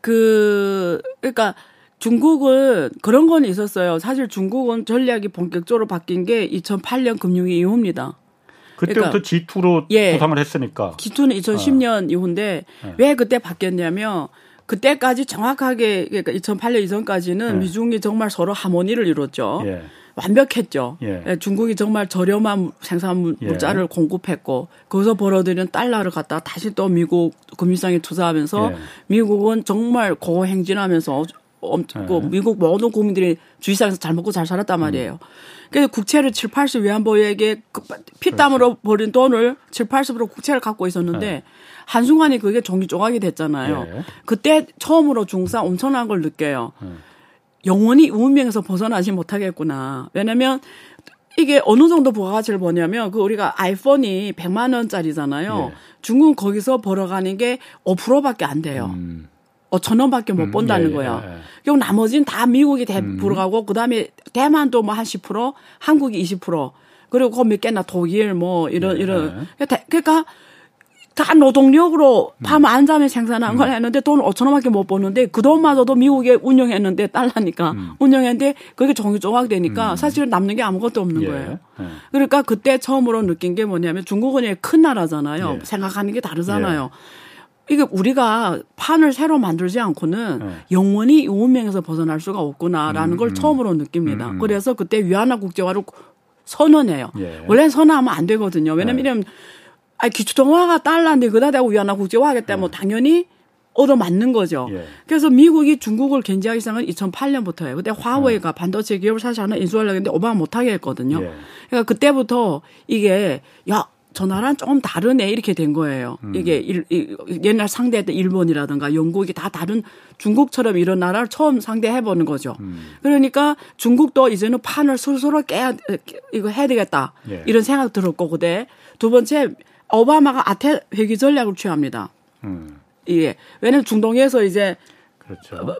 그 그러니까 중국은 그런 건 있었어요. 사실 중국은 전략이 본격적으로 바뀐 게 2008년 금융위 이후입니다. 그때부터 그러니까 G2로 예. 구상을 했으니까 기초는 2010년 이후인데 네. 왜 그때 바뀌었냐면 그때까지 정확하게 그러니까 2008년 이전까지는 네. 미중이 정말 서로 하모니를 이루었죠. 예. 완벽했죠. 예. 예, 중국이 정말 저렴한 생산 물- 예. 물자를 공급했고 거기서 벌어들인 달러를 갖다 다시 또 미국 금융상에 투자하면서 예. 미국은 정말 고행진하면서 엄, 예. 그 미국 모든 국민들이 주식시장에서 잘 먹고 잘 살았단 말이에요. 그래서 국채를 7, 80 외환보유액에 그 피땀으로 버린 돈을 7, 80으로 국채를 갖고 있었는데 예. 한순간에 그게 종이 조각이 됐잖아요. 예. 그때 처음으로 중상 엄청난 걸 느껴요. 예. 영원히 운명에서 벗어나지 못하겠구나. 왜냐면 이게 어느 정도 부가가치를 보냐면 그 우리가 아이폰이 100만 원짜리잖아요. 예. 중국은 거기서 벌어가는 게 5%밖에 안 돼요. 음. 5천 원밖에 못 음, 본다는 예, 거예요. 예, 예. 그리고 나머지는 다 미국이 대 음. 그다음에 대만도 뭐 한 10%, 한국이 20%, 그리고 거몇 개나 독일 뭐 이런 예. 이런 그러니까 다 노동력으로 음. 밤안 자면 생산한 걸 했는데 돈을 5천 원밖에 못 버는데 그 돈마저도 미국에 운영했는데 달라니까 음. 운영했는데 그게 종이 조각 되니까 사실은 남는 게 아무것도 없는 예. 거예요. 예. 그러니까 그때 처음으로 느낀 게 뭐냐면 중국은 큰 나라잖아요. 예. 생각하는 게 다르잖아요. 이게 우리가 판을 새로 만들지 않고는 예. 영원히 이 운명에서 벗어날 수가 없구나라는 음, 걸 음. 처음으로 느낍니다. 음, 음. 그래서 그때 위안화 국제화를 선언해요. 예. 원래 선언하면 안 되거든요. 왜냐면 예. 이러면 아 기초통화가 달러인데 그다 대고 위안화 국제화 하겠다 뭐 당연히 얻어 맞는 거죠. 예. 그래서 미국이 중국을 견제하기 시작한 2008년부터예요. 그때 화웨이가 반도체 기업을 사실 하나 인수하려고 했는데 오바마 못하게 했거든요. 예. 그러니까 그때부터 이게 야, 저 나라는 조금 다르네 이렇게 된 거예요. 음. 이게 일, 이, 옛날 상대했던 일본이라든가 영국이 다 다른 중국처럼 이런 나라를 처음 상대해 보는 거죠. 음. 그러니까 중국도 이제는 판을 스스로 깨야 이거 해야 되겠다 예. 이런 생각 들었고 그때 두 번째 오바마가 아태 회기 전략을 취합니다. 음. 이게 왜냐면 중동에서 이제 그렇죠.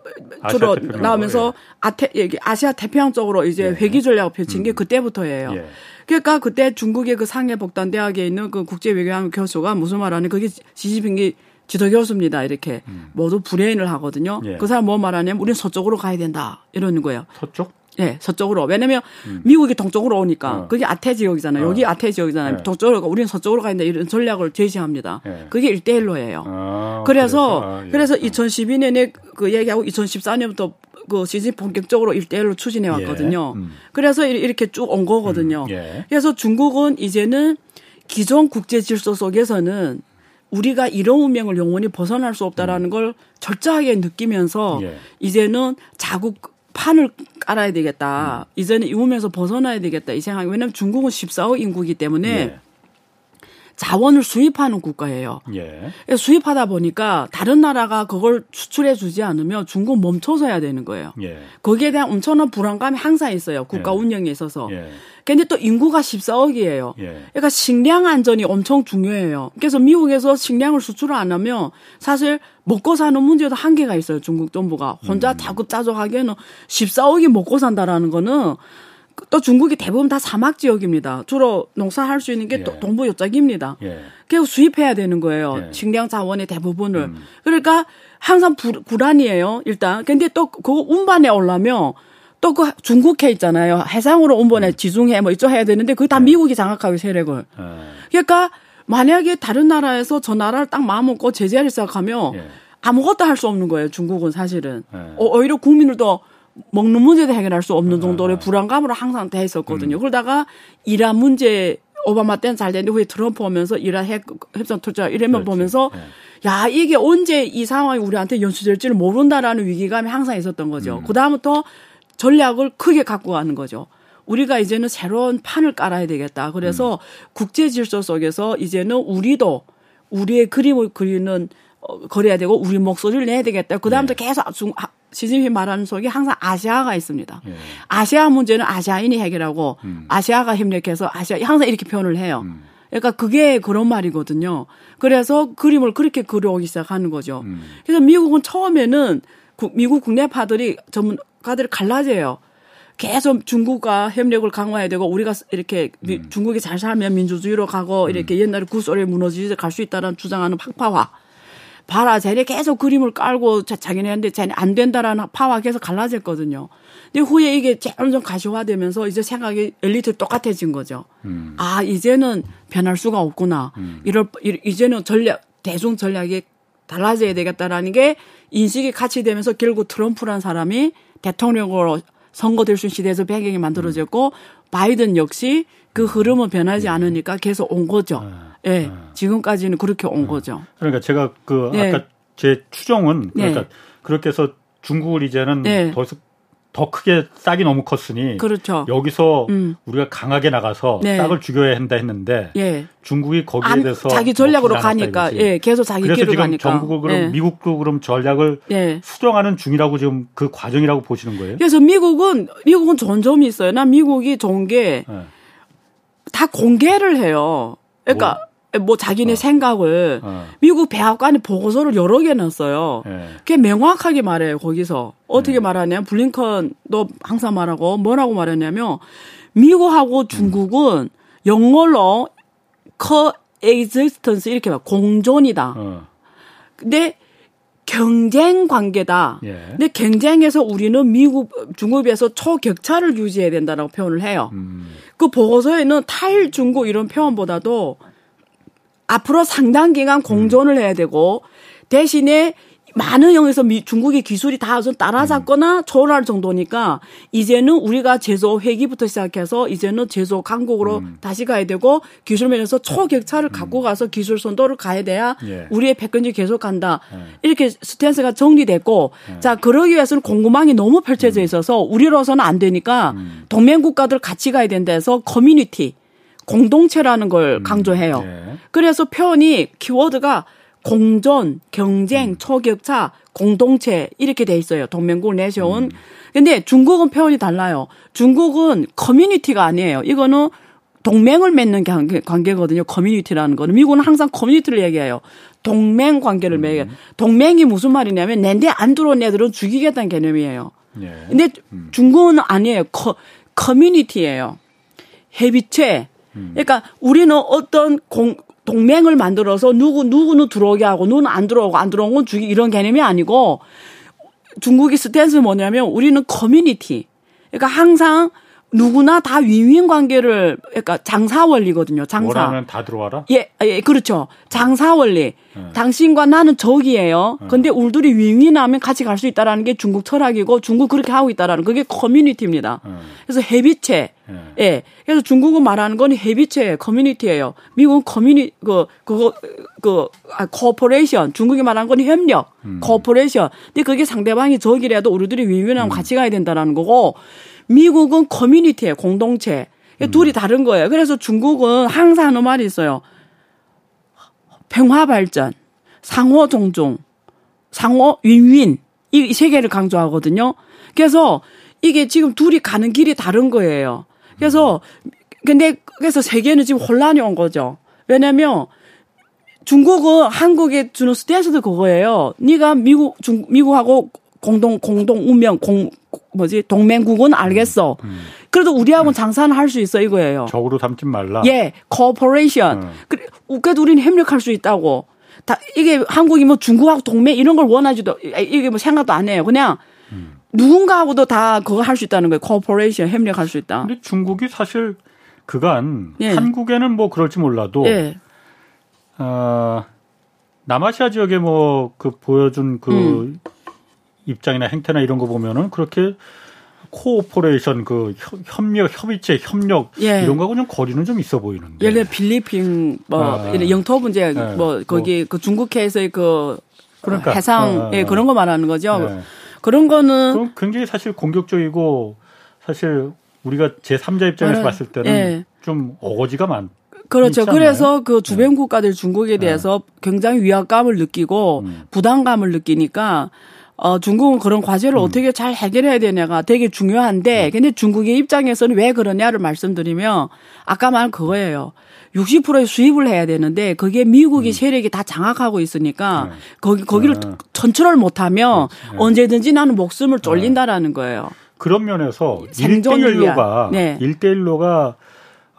주로 아시아 태평양으로, 나오면서 아태 여기 아시아 태평양 쪽으로 이제 예. 회기 전략을 펼친 게 그때부터예요. 예. 그러니까 그때 중국의 그 상해 복단 대학에 있는 그 국제 외교학 교수가 무슨 말하는 그게 시진핑이 지도 교수입니다. 이렇게 모두 브레인을 하거든요. 음. 예. 그 사람 뭐 말하냐면 우리는 서쪽으로 가야 된다 이러는 거예요. 서쪽? 예, 서쪽으로. 왜냐면 미국이 동쪽으로 오니까 음. 어. 그게 아태 지역이잖아요. 어. 여기 아태 지역이잖아요. 예. 동쪽으로 가 우리는 서쪽으로 가야 된다 이런 전략을 제시합니다. 예. 그게 일대일로예요 아, 그래서 아, 예. 그래서 2012년에 그 얘기하고 2014년부터 그 시즌 본격적으로 일대일로 추진해 왔거든요. 예. 음. 그래서 이- 이렇게 쭉 온 거거든요. 음, 예. 그래서 중국은 이제는 기존 국제 질서 속에서는 우리가 이런 운명을 영원히 벗어날 수 없다라는 걸 철저하게 느끼면서 예. 이제는 자국 판을 깔아야 되겠다. 이제는 이 운명에서 벗어나야 되겠다. 이 생각이 왜냐하면 중국은 14억 인구이기 때문에 예. 자원을 수입하는 국가예요. 예. 수입하다 보니까 다른 나라가 그걸 수출해 주지 않으면 중국 멈춰서 해야 되는 거예요. 예. 거기에 대한 엄청난 불안감이 항상 있어요. 국가 예. 운영에 있어서. 예. 근데 또 인구가 14억이에요. 예. 그러니까 식량 안전이 엄청 중요해요. 그래서 미국에서 식량을 수출을 안 하면 사실 먹고 사는 문제도 한계가 있어요. 중국 정부가 혼자 음. 자급자족하기에는 14억이 먹고 산다라는 거는 또 중국이 대부분 다 사막 지역입니다. 주로 농사할 수 있는 게또 예. 동부 요짝입니다. 예. 계속 수입해야 되는 거예요. 예. 음. 식량 자원의 대부분을. 그러니까 항상 불, 불안이에요. 일단. 근데 또 그거 운반에 올라면 또 그 중국해 있잖아요. 해상으로 운반에 지중해 뭐 이쪽 해야 되는데 그게 다 미국이 장악하고 세력을. 예. 그러니까 만약에 다른 나라에서 저 나라를 딱 마음먹고 제재를 시작하면 예. 아무것도 할 수 없는 거예요. 중국은 사실은. 예. 어, 오히려 국민들도 먹는 문제도 해결할 수 없는 정도의 아. 불안감으로 항상 돼 음. 있었거든요. 그러다가 이란 문제 오바마 때는 잘 됐는데 후에 트럼프 오면서 이란 핵 협상 투자 이러면 그렇지. 보면서 예. 야 이게 언제 이 상황이 우리한테 연출될지를 모른다라는 위기감이 항상 있었던 거죠. 음. 그 다음부터 전략을 크게 갖고 가는 거죠. 우리가 이제는 새로운 판을 깔아야 되겠다. 그래서 음. 국제 질서 속에서 이제는 우리도 우리의 그림을 그리는 어, 그래야 되고 우리 목소리를 내야 되겠다. 그 다음부터 네. 계속 중, 아, 시진핑 말하는 속에 항상 아시아가 있습니다. 예. 아시아 문제는 아시아인이 해결하고 아시아가 협력해서 아시아 항상 이렇게 표현을 해요. 음. 그러니까 그게 그런 말이거든요. 그래서 그림을 그렇게 그려오기 시작하는 거죠. 음. 그래서 미국은 처음에는 구- 미국 국내파들이 전문가들이 갈라져요. 계속 중국과 협력을 강화해야 되고 우리가 이렇게 미- 음. 중국이 잘 살면 민주주의로 가고 이렇게 옛날에 구소련이 무너지지 갈수 있다는 주장하는 팍파와 봐라, 쟤네 계속 그림을 깔고 자- 자기네한테 쟤네 안 된다라는 계속 갈라졌거든요. 근데 후에 이게 점점 가시화되면서 이제 생각이 엘리트 똑같아진 거죠. 음. 아, 이제는 변할 수가 없구나. 이럴, 이- 이제는 전략, 대중 전략이 달라져야 되겠다라는 게 인식이 같이 되면서 결국 트럼프란 사람이 대통령으로 선거될 수 있는 시대에서 배경이 만들어졌고 바이든 역시 그 흐름은 변하지 않으니까 계속 온 거죠. 예. 지금까지는 그렇게 온 거죠. 그러니까 제가 그 네. 아까 제 추정은 그러니까 네. 그렇게 해서 중국을 이제는 네. 더, 더 크게 싹이 너무 컸으니 그렇죠. 여기서 음. 우리가 강하게 나가서 네. 싹을 죽여야 한다 했는데 예. 중국이 거기에 안, 대해서 자기 전략으로 가니까. 예, 계속 자기 그래서 길을 지금 가니까. 정부가 그럼 예. 미국도 그럼 전략을 예. 수정하는 중이라고 지금 그 과정이라고 보시는 거예요? 그래서 미국은 미국은 좋은 점이 있어요. 난 미국이 좋은 게 다 예. 공개를 해요. 그러니까 뭐, 자기네 생각을 어. 미국 대학관에 보고서를 여러 개 냈어요. 예. 그게 명확하게 말해요. 거기서 어떻게 말하냐면 블링컨도 항상 말하고 뭐라고 말했냐면 미국하고 중국은 영어로 coexistence 이렇게 말 공존이다. 어. 근데 경쟁 관계다. 예. 근데 경쟁에서 우리는 미국, 중국에 비해서 초격차를 유지해야 된다라고 표현을 해요. 음. 그 보고서에는 탈 중국 이런 표현보다도 앞으로 상당 기간 공존을 해야 되고 대신에 많은 영역에서 미, 중국의 기술이 다좀 따라잡거나 초월할 정도니까 이제는 우리가 제조 회기부터 시작해서 이제는 제조 강국으로 다시 가야 되고 기술 면에서 초격차를 갖고 가서 기술 선도를 가야 돼야 예. 우리의 패권이 계속 간다. 이렇게 stance가 정리됐고 자 그러기 위해서는 공급망이 너무 펼쳐져 있어서 우리로서는 안 되니까 동맹 국가들 같이 가야 된다 해서 커뮤니티 공동체라는 걸 강조해요. 예. 그래서 표현이 키워드가 공존, 경쟁, 초격차, 공동체 이렇게 돼 있어요. 동맹국을 내세운. 근데 중국은 표현이 달라요. 중국은 커뮤니티가 아니에요. 이거는 동맹을 맺는 관계, 관계거든요. 커뮤니티라는 거는. 미국은 항상 커뮤니티를 얘기해요. 동맹 관계를 맺어요. 동맹이 무슨 말이냐면 낸데 안 들어온 애들은 죽이겠다는 개념이에요. 예. 근데 중국은 아니에요. 커, 커뮤니티예요. 협의체. 그러니까 우리는 어떤 공, 동맹을 만들어서 누구 누구는 들어오게 하고 누구는 안 들어오고 안 들어온 건 죽이 이런 개념이 아니고 중국의 stance는 뭐냐면 우리는 커뮤니티. 그러니까 항상 누구나 다 윈윈 관계를 그러니까 장사 원리거든요. 장사. 원하면 다 들어와라. 예, 예, 그렇죠. 장사 원리. 네. 당신과 나는 적이에요. 근데 우리들이 윈윈하면 같이 갈 수 있다라는 게 중국 철학이고 중국 그렇게 하고 있다라는 그게 커뮤니티입니다. 네. 그래서 협의체. 네. 예. 그래서 중국은 말하는 건 협의체 커뮤니티예요. 미국은 커뮤니 그 그거 그 아, cooperation. 중국이 말하는 건 협력. 음. cooperation. 근데 그게 상대방이 적이라도 우리들이 윈윈하면 음. 같이 가야 된다라는 거고 미국은 커뮤니티예요. 공동체. 음. 둘이 다른 거예요. 그래서 중국은 항상 하는 말이 있어요. 평화 발전, 상호 존중, 상호 윈윈 이 세 개를 강조하거든요. 그래서 이게 지금 둘이 가는 길이 다른 거예요. 그래서 근데 그래서 세계는 지금 혼란이 온 거죠. 왜냐면 중국은 한국에 주는 stance도 그거예요. 네가 미국 중 미국하고 공동 공동 운명 공 뭐지 동맹국은 알겠어. 그래도 우리하고는 장사는 할 수 있어 이거예요. 적으로 삼지 말라. 예, cooperation. 음. 그래, 그래도 우리는 협력할 수 있다고. 다 이게 한국이 뭐 중국하고 동맹 이런 걸 원하지도 이게 뭐 생각도 안 해요. 그냥 음. 누군가하고도 다 그거 할 수 있다는 거예요. cooperation 협력할 수 있다. 근데 중국이 사실 그간 예. 한국에는 뭐 그럴지 몰라도 예. 어, 남아시아 지역에 뭐 그 보여준 그 음. 입장이나 행태나 이런 거 보면은 그렇게 cooperation 그 협- 협력 협의체 협력 예. 이런 거하고 좀 거리는 좀 있어 보이는데. 예를 들어 필리핀 뭐 아. 영토 문제 네. 뭐 거기 그 중국해에서의 그 그러니까. 해상 아, 아, 예, 아. 그런 거 말하는 거죠. 네. 그런 거는 굉장히 사실 공격적이고 사실 우리가 제 3자 입장에서 알아요. 봤을 때는 예. 좀 어거지가 많. 그렇죠. 그래서 그 주변 국가들 중국에 대해서 굉장히 위압감을 느끼고 음. 부담감을 느끼니까 어 중국은 그런 음. 과제를 어떻게 잘 해결해야 되냐가 되게 중요한데 근데 중국의 입장에서는 왜 그러냐를 말씀드리면 아까 말한 그거예요. 60%의 수입을 해야 되는데 그게 미국이 세력이 다 장악하고 있으니까 음. 네. 거기 거기를 네. 컨트롤 못하면 네. 언제든지 나는 목숨을 쫄린다라는 거예요. 그런 면에서 생존을 1대1로가 위한. 네. 1대1로가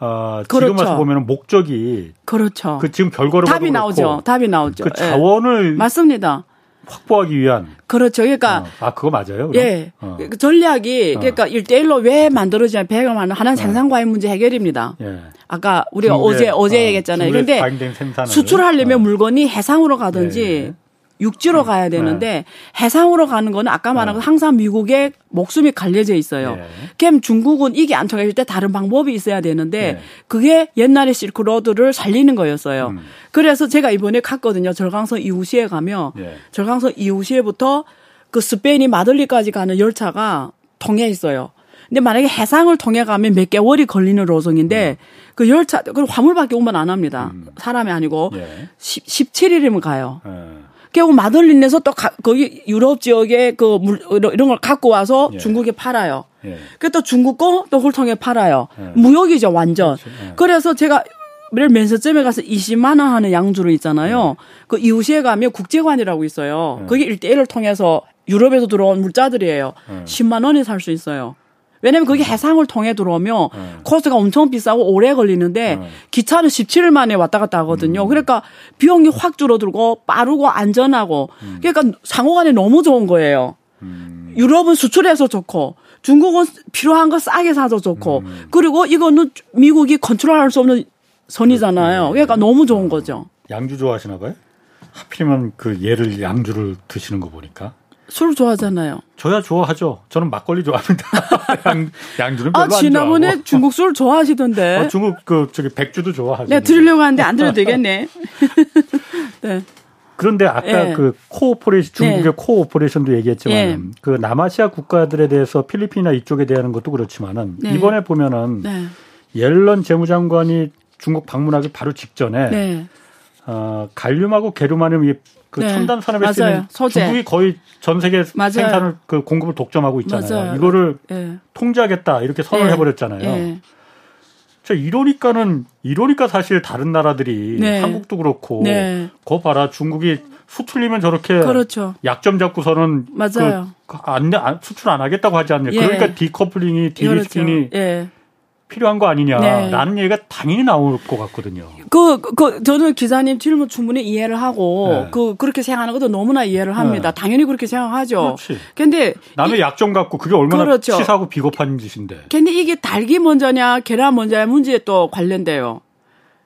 어, 지금 그렇죠. 와서 보면 목적이 그렇죠. 그 지금 별거를 답이 나오죠. 답이 나오죠. 그 예. 자원을 맞습니다. 확보하기 위한 그렇죠. 그러니까 어, 아 그거 맞아요? 그럼? 예. 어. 그 전략이 어. 그러니까 일대일로왜 만들어지냐 배경을 하는 하나는 생산 과잉 문제 해결입니다. 예. 아까 우리가 중국의, 어제 어제 어, 얘기했잖아요. 근데 생산을 수출하려면 어. 물건이 해상으로 가든지 네. 육지로 가야 되는데 해상으로 가는 거는 아까 말한 건 항상 미국의 목숨이 갈려져 있어요. 네. 그럼 중국은 이게 안 통할 때 다른 방법이 있어야 되는데 네. 그게 옛날의 실크로드를 살리는 거였어요. 음. 그래서 제가 이번에 갔거든요. 절강선 이우시에 가면 예. 절강선 이우시에부터 그 스페인이 마들리까지 가는 열차가 통해 있어요. 근데 만약에 해상을 통해 가면 몇 개월이 걸리는 로송인데 그 열차 그 화물밖에 오면 안 합니다. 사람이 아니고 예. 10, 17일이면 가요. 예. 결국 마들린에서 또 가- 거기 유럽 지역에 그 물, 이런 걸 갖고 와서 예. 중국에 팔아요. 예. 그또 중국 거 또 홀통에 팔아요. 예. 무역이죠 완전. 그렇죠. 예. 그래서 제가 매일 면세점에 가서 20만 원 하는 양주를 있잖아요. 그 이웃시에 가면 국제관이라고 있어요. 예. 그게 일대일을 통해서 유럽에서 들어온 물자들이에요. 예. 10만 원에 살 수 있어요. 왜냐면 그게 해상을 통해 들어오면 예. 코스가 엄청 비싸고 오래 걸리는데 예. 기차는 17일 만에 왔다 갔다 하거든요. 음. 그러니까 비용이 확 줄어들고 빠르고 안전하고 그러니까 상호간에 너무 좋은 거예요. 음. 유럽은 수출해서 좋고 중국은 필요한 거 싸게 사서 좋고 음. 그리고 이거는 미국이 컨트롤할 수 없는 선이잖아요. 그러니까 너무 좋은 거죠. 양주 좋아하시나 봐요? 하필이면 그 얘를 양주를 드시는 거 보니까 술 좋아하잖아요. 저야 좋아하죠. 저는 막걸리 좋아합니다. 양, 양주는 별로 아. 지난번에 중국 술 좋아하시던데. 어, 중국 그 저기 백주도 좋아하죠. 내가 들으려고 하는데 안 들어도 되겠네. 네. 그런데 아까 예. 그 cooperation 중국의 예. cooperation도 얘기했지만 예. 그 남아시아 국가들에 대해서 필리핀이나 이쪽에 대한 것도 그렇지만은 네. 이번에 보면은 네. 옐런 재무장관이 중국 방문하기 바로 직전에 네. 어, 갈륨하고 게르마늄 그 네. 첨단 산업에 맞아요. 쓰는 소재. 중국이 거의 전 세계 맞아요. 생산을 그 공급을 독점하고 있잖아요. 맞아요. 이거를 예. 통제하겠다 이렇게 선언을 예. 해버렸잖아요. 예. 자 이러니까는 이러니까 사실 다른 나라들이 네. 한국도 그렇고 네. 거 봐라 중국이 수틀리면 저렇게 그렇죠. 약점 잡고서는 맞아요. 그 안, 안- 수출 안 하겠다고 하지 않냐. 예. 그러니까 디커플링이 디리스킹이 그렇죠. 예. 필요한 거 아니냐라는 네. 얘기가 당연히 나올 것 같거든요. 그, 그, 저는 기사님 질문 충분히 이해를 하고, 네. 그, 그렇게 생각하는 것도 너무나 이해를 합니다. 네. 당연히 그렇게 생각하죠. 그렇지. 근데. 남의 이, 약점 갖고 그게 얼마나 그렇죠. 치사하고 비겁한 짓인데. 근데 이게 달기 먼저냐, 계란 먼저냐 문제에 또 관련돼요.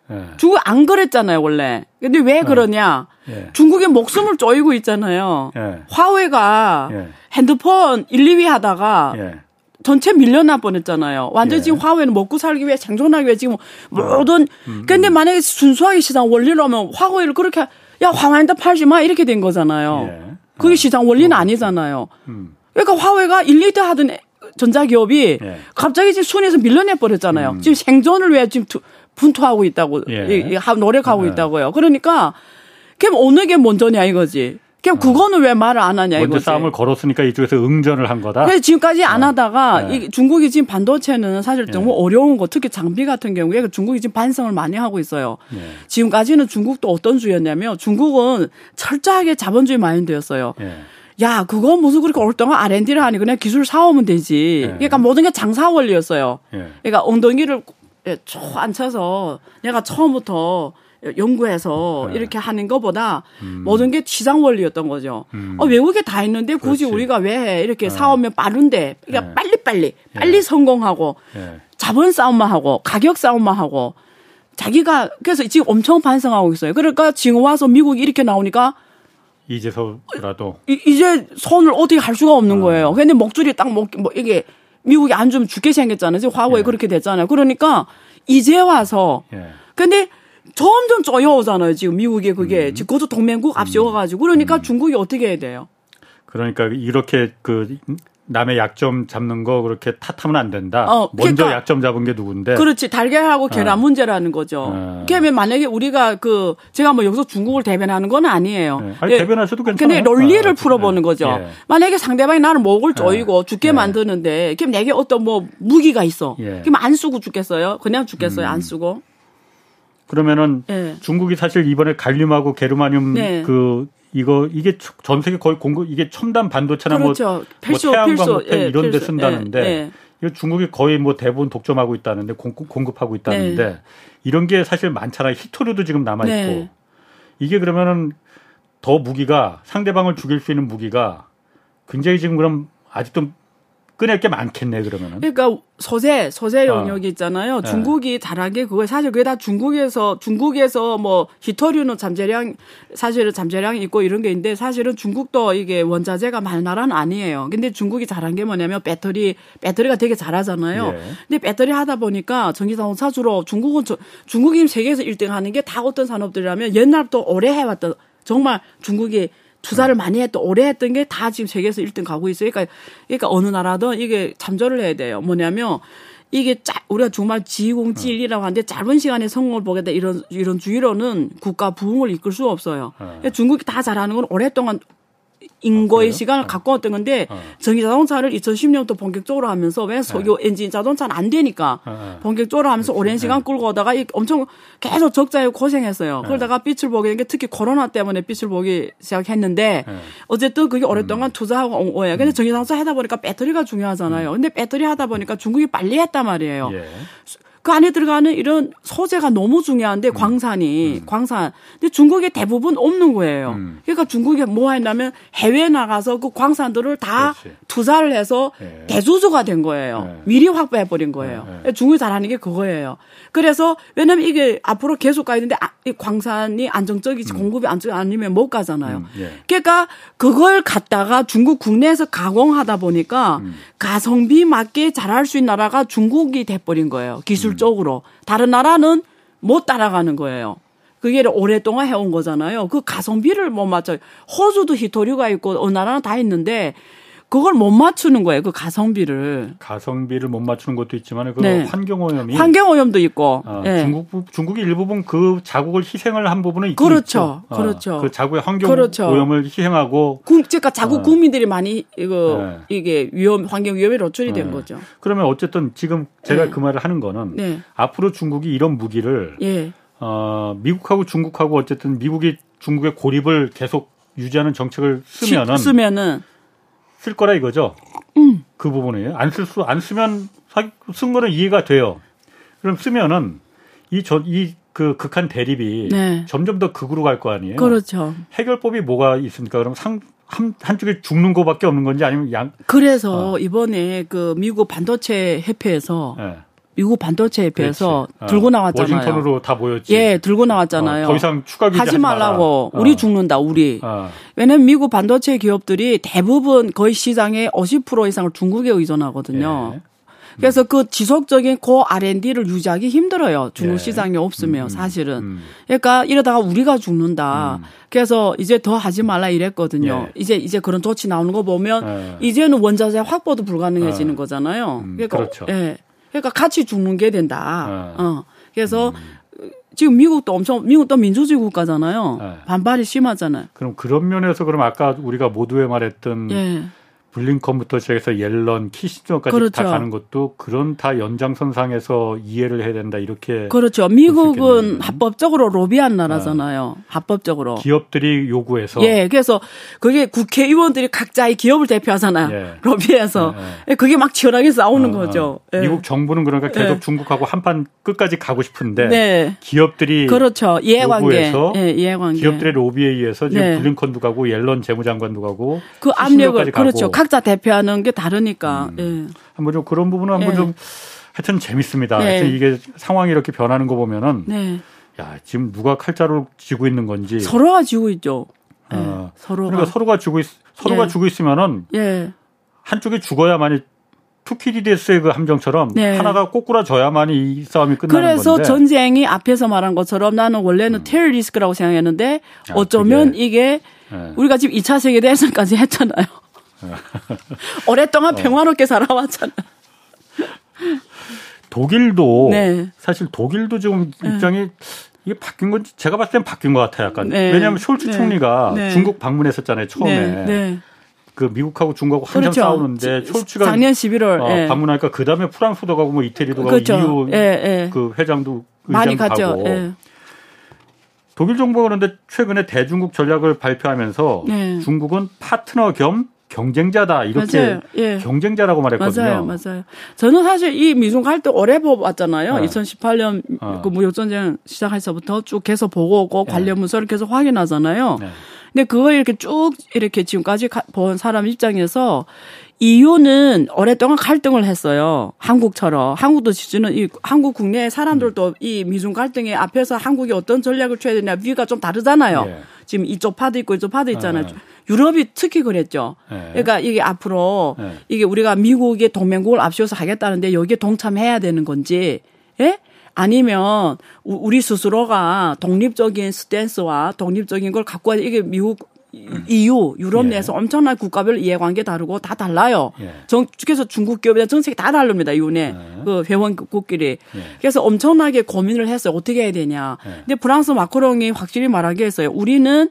네. 중국 안 그랬잖아요, 원래. 근데 왜 네. 그러냐. 예. 중국의 목숨을 쪼이고 있잖아요. 예. 화웨이가 예. 핸드폰 1, 2위 하다가 예. 전체 밀려나 뻔했잖아요. 완전 히 지금 화웨이는 먹고 살기 위해 생존하기 위해 지금 모든 음, 근데 음. 만약에 순수하게 시장 원리로 하면 화웨이를 그렇게 야 화웨이한테 팔지 마 이렇게 된 거잖아요. 예. 그게 시장 원리는 어. 아니잖아요. 음. 그러니까 화웨이가 1, 2대 하던 전자기업이 예. 갑자기 지금 순위에서 밀려내 버렸잖아요. 음. 지금 생존을 위해 지금 분투하고 있다고 예. 노력하고 예. 있다고요. 그러니까 그럼 어느 게 먼저냐 이거지. 그럼 어. 그거는 왜 말을 안 하냐 먼저 이거지. 싸움을 걸었으니까 이쪽에서 응전을 한 거다. 그래서 지금까지 안 어. 하다가 네. 이 중국이 지금 반도체는 사실 네. 너무 어려운 거 특히 장비 같은 경우에 중국이 지금 반성을 많이 하고 있어요. 네. 지금까지는 중국도 어떤 주였냐면 중국은 철저하게 자본주의 마인드였어요. 네. 야, 그거 무슨 그렇게 오랫동안 R&D를 하니 그냥 기술 사오면 되지. 네. 그러니까 모든 게 장사 원리였어요. 네. 그러니까 엉덩이를 쭉 앉혀서 내가 처음부터 연구해서 네. 이렇게 하는 것보다 음. 모든 게 시장 원리였던 거죠. 음. 어, 외국에 다 있는데 굳이 그렇지. 우리가 왜 이렇게 네. 사오면 빠른데 그러니까 네. 빨리빨리 빨리 네. 성공하고 네. 자본 싸움만 하고 가격 싸움만 하고 자기가 그래서 지금 엄청 반성하고 있어요. 그러니까 지금 와서 미국이 이렇게 나오니까 이제서라도 이 제 손을 어떻게 할 수가 없는 어. 거예요. 근데 목줄이 딱 뭐, 뭐 이게 미국이 안 주면 죽게 생겼잖아요. 지금 화웨이 예. 그렇게 됐잖아요. 그러니까 이제 와서 예. 근데 점점 쪼여오잖아요. 지금 미국이 그게 음. 지금 그것도 동맹국 앞세워가지고 그러니까 음. 중국이 어떻게 해야 돼요? 그러니까 이렇게 그 남의 약점 잡는 거 그렇게 탓하면 안 된다. 어, 먼저 그러니까, 약점 잡은 게 누군데? 그렇지. 달걀하고 계란 어. 문제라는 거죠. 어. 그러면 만약에 우리가 그 제가 뭐 여기서 중국을 대변하는 건 아니에요. 네. 아니, 예. 대변하셔도 괜찮아요. 근데 논리를 아, 풀어보는 거죠. 예. 만약에 상대방이 나를 목을 조이고 예. 죽게 예. 만드는데 그럼 내게 어떤 뭐 무기가 있어. 예. 그럼 안 쓰고 죽겠어요? 그냥 죽겠어요? 음. 안 쓰고? 그러면은 네. 중국이 사실 이번에 갈륨하고 게르마늄 네. 그 이거 이게 전 세계 거의 공급 이게 첨단 반도체나 뭐 그렇죠. 뭐, 필수, 뭐 태양광 필수, 뭐 예, 이런 데 필수. 쓴다는데 예, 이거 중국이 거의 뭐 대부분 독점하고 있다는데 공급, 하고 있다는데 네. 이런 게 사실 많잖아요. 히토류도 지금 남아 있고 네. 이게 그러면은 더 무기가 상대방을 죽일 수 있는 무기가 굉장히 지금 그럼 아직도 꺼낼 게 많겠네 그러면은. 그러니까 소재 소재 어. 영역이 있잖아요. 네. 중국이 잘한 게 그거 사실 그게 다 중국에서 중국에서 뭐 히토류는 잠재량 사실은 잠재량이 있고 이런 게 있는데 사실은 중국도 이게 원자재가 많은 나라는 아니에요. 근데 중국이 잘한 게 뭐냐면 배터리 배터리가 되게 잘하잖아요. 예. 근데 배터리 하다 보니까 전기 자동차 주로 중국은 저, 중국이 세계에서 1등 하는 게 다 어떤 산업들이라면 옛날부터 오래 해왔던 정말 중국이 투자를 많이 했던 오래 했던 게 다 지금 세계에서 1등 가고 있어요. 그러니까 그러니까 어느 나라든 이게 참조를 해야 돼요. 뭐냐면 이게 짜, 우리가 정말 지공지일이라고 하는데 짧은 시간에 성공을 보겠다 이런 이런 주의로는 국가 부흥을 이끌 수 없어요. 네. 중국이 다 잘하는 건 오랫동안 인거의 아, 시간을 어. 갖고 왔던 건데 어. 전기 자동차를 2010년부터 본격적으로 하면서 왜 석유 네. 엔진 자동차는 안 되니까 어. 본격적으로 하면서 그렇지. 오랜 시간 네. 끌고 오다가 엄청 계속 적자에 고생했어요. 네. 그러다가 빛을 보게 된 게 특히 코로나 때문에 빛을 보기 시작했는데 네. 어쨌든 그게 오랫동안 음. 투자하고 온 거예요. 근데 음. 전기 자동차 하다 보니까 배터리가 중요하잖아요. 음. 근데 배터리 하다 보니까 중국이 빨리 했단 말이에요. 예. 그 안에 들어가는 이런 소재가 너무 중요한데 음. 광산이 음. 광산. 근데 중국에 대부분 없는 거예요. 음. 그러니까 중국이 뭐 했냐면 해외 나가서 그 광산들을 다 그렇지. 투자를 해서 네. 대주주가 된 거예요. 네. 미리 확보해 버린 거예요. 네. 네. 중국이 잘하는 게 그거예요. 그래서 왜냐면 이게 앞으로 계속 가야 되는데 아, 이 광산이 안정적이지 음. 공급이 안정 아니면 못 가잖아요. 음. 예. 그러니까 그걸 갖다가 중국 국내에서 가공하다 보니까 음. 가성비 맞게 잘할 수 있는 나라가 중국이 돼버린 거예요. 기술 기술적으로 다른 나라는 못 따라가는 거예요. 그게 오랫동안 해온 거잖아요. 그 가성비를 못 맞춰요. 호주도 히토류가 있고 어느 나라는 다 있는데 그걸 못 맞추는 거예요. 그 가성비를. 가성비를 못 맞추는 것도 있지만 그 네. 환경 오염이 환경 오염도 있고 어, 네. 중국 중국이 일부분 그 자국을 희생을 한 부분은 그렇죠. 있죠. 어, 그렇죠. 그 자국의 환경오염을 그렇죠. 희생하고 그러니까 자국 어. 국민들이 많이 이거 네. 이게 위험 환경 위험에 노출이 된 네. 거죠. 그러면 어쨌든 지금 제가 네. 그 말을 하는 거는 네. 앞으로 중국이 이런 무기를 예. 어, 미국하고 중국하고 어쨌든 미국이 중국의 고립을 계속 유지하는 정책을 쓰면은 쓰면은 쓸 거라 이거죠. 음. 그 부분이에요. 안 쓸 수, 안 쓰면 쓴 거는 이해가 돼요. 그럼 쓰면은 이저이 그 극한 대립이 네. 점점 더 극으로 갈 거 아니에요. 그렇죠. 해결법이 뭐가 있습니까? 그럼 상, 한, 한쪽에 죽는 거밖에 없는 건지 아니면 양, 그래서 이번에 그 미국 반도체 협회에서 예. 미국 반도체 협회에서 그렇지. 어, 들고 나왔잖아요. 워싱턴으로 다 모였지. 예, 들고 나왔잖아요. 어, 더 이상 추가 규제 하지 말라고. 마라. 우리 어. 죽는다, 우리. 어, 왜냐면 미국 반도체 기업들이 대부분 거의 시장의 50% 이상을 중국에 의존하거든요. 예. 그래서 그 지속적인 고 R&D를 유지하기 힘들어요. 중국 예. 시장이 없으면 음, 사실은. 음. 그러니까 이러다가 우리가 죽는다. 그래서 이제 더 하지 말라 이랬거든요. 예. 이제 이제 그런 조치 나오는 거 보면 예. 이제는 원자재 확보도 불가능해지는 거잖아요. 음, 그러니까 그렇죠. 예. 그러니까 같이 죽는 게 된다. 예. 어. 그래서 지금 미국도 엄청 미국도 민주주의 국가잖아요. 예. 반발이 심하잖아요. 그럼 그런 면에서 그럼 아까 우리가 모두에 말했던 예. 블링컨부터 시작해서 옐런, 키시저까지 그렇죠. 다 가는 것도 그런 다 연장선상에서 이해를 해야 된다 이렇게 그렇죠. 수 미국은 있겠네요. 합법적으로 로비한 나라잖아요. 합법적으로. 기업들이 요구해서 예, 그래서 그게 국회의원들이 각자의 기업을 대표하잖아요. 예. 로비해서. 예, 그게 막 치열하게 싸우는 어, 거죠. 어. 예. 미국 정부는 그러니까 계속 예. 중국하고 한판 끝까지 가고 싶은데 네. 기업들이 그렇죠. 이해관계. 예, 이해관계. 기업들의 로비에 의해서 지금 네. 블링컨도 가고 옐런 재무장관도 가고 그 키신저까지 압력을 가고. 그렇죠. 각자 대표하는 게 다르니까. 예. 한번 좀 그런 부분은 한번 예. 좀 하여튼 재밌습니다. 네. 하여튼 이게 상황이 이렇게 변하는 거 보면은 네. 야 지금 누가 칼자루 쥐고 있는 건지 서로가 지고 있죠. 예. 어, 서로가. 그러니까 서로가 죽고 있, 서로가 예. 죽고 있으면은 예. 한쪽이 죽어야만이 투키디데스의 그 함정처럼 네. 하나가 꼬꾸라져야만이 이 싸움이 끝나는 그래서 건데. 전쟁이 앞에서 말한 것처럼 나는 원래는 테러 리스크라고 생각했는데 아, 어쩌면 그게. 이게 예. 우리가 지금 2차 세계대전까지 했잖아요. 오랫동안 평화롭게 살아왔잖아요. 독일도 네. 사실 독일도 지금 입장이 이게 바뀐 건지 제가 봤을 땐 바뀐 것 같아요. 약간 네. 왜냐하면 숄츠 네. 총리가 네. 중국 방문했었잖아요. 처음에 네. 네. 그 미국하고 중국하고 한참 그렇죠. 싸우는데 지- 숄츠가 작년 11월 어, 예. 방문하니까 그 다음에 프랑스도 가고 뭐 이태리도 가고 그렇죠. EU 예, 예. 그 회장도 많이 갔죠. 가고 예. 독일 정부가 그런데 최근에 대중국 전략을 발표하면서 네. 중국은 파트너 겸 경쟁자다 이렇게. 예. 경쟁자라고 말했거든요. 맞아요, 맞아요. 저는 사실 이 미중 갈등 오래 보았잖아요. 네. 2018년 어. 그 무역 전쟁 시작해서부터 쭉 계속 보고 오고 네. 관련 문서를 계속 확인하잖아요. 네. 근데 그걸 이렇게 쭉 이렇게 지금까지 가- 본 사람 입장에서 이유는 오랫동안 갈등을 했어요. 한국처럼. 한국도 지지는 이 한국 국내 사람들도 이 미중 갈등의 앞에서 한국이 어떤 전략을 취해야 되냐 위가 좀 다르잖아요. 예. 지금 이쪽 파도 있고 이쪽 파도 있잖아요. 네. 유럽이 특히 그랬죠. 네. 그러니까 이게 앞으로 네. 이게 우리가 미국의 동맹국을 앞세워서 하겠다는데 여기에 동참해야 되는 건지, 예? 아니면 우- 우리 스스로가 독립적인 스탠스와 독립적인 걸 갖고 와야 이게 미국 EU 유럽 예. 내에서 엄청난 국가별 이해관계 다르고 다 달라요. 예. 정, 그래서 중국 기업이나 정책이 다 다릅니다. 이윤에 네. 그 회원국끼리. 예. 그래서 엄청나게 고민을 했어요. 어떻게 해야 되냐. 예. 근데 프랑스 마크롱이 확실히 말하게 했어요. 우리는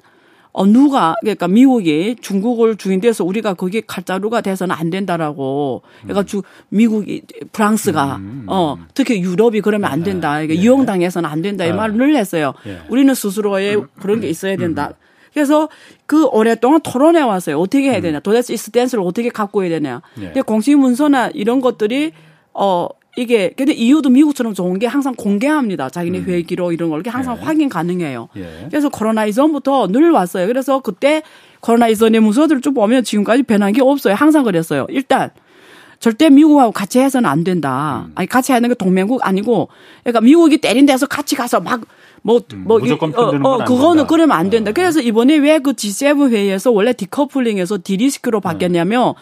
어 누가 그러니까 미국이 중국을 주인돼서 우리가 거기 칼자루가 돼서는 안 된다라고. 그러니까 주 미국이 프랑스가 음, 음, 어 특히 유럽이 그러면 안 된다. 그러니까 예. 이용당해서는 안 된다 이 아. 말을 늘 했어요. 예. 우리는 스스로의 그런 게 있어야 된다. 그래서 그 오랫동안 토론해 왔어요. 어떻게 해야 되냐. 도대체 이 스탠스를 어떻게 갖고 해야 되냐. 예. 근데 공식 문서나 이런 것들이 어 이게 근데 이유도 미국처럼 좋은 게 항상 공개합니다. 자기네 회의 기록 이런 걸 이렇게 항상 예. 확인 가능해요. 예. 그래서 코로나 이전부터 늘 왔어요. 그래서 그때 코로나 이전의 문서들을 쭉 보면 지금까지 변한 게 없어요. 항상 그랬어요. 일단 절대 미국하고 같이 해서는 안 된다. 음. 아니 같이 하는 게 동맹국 아니고 그러니까 미국이 때린 데서 같이 가서 막 뭐, 뭐, 음, 무조건 이- 편드는 건안 그거는 된다. 그러면 안 된다. 어. 그래서 이번에 왜 그 G7 회의에서 원래 디커플링에서 디리스크로 네. 바뀌었냐면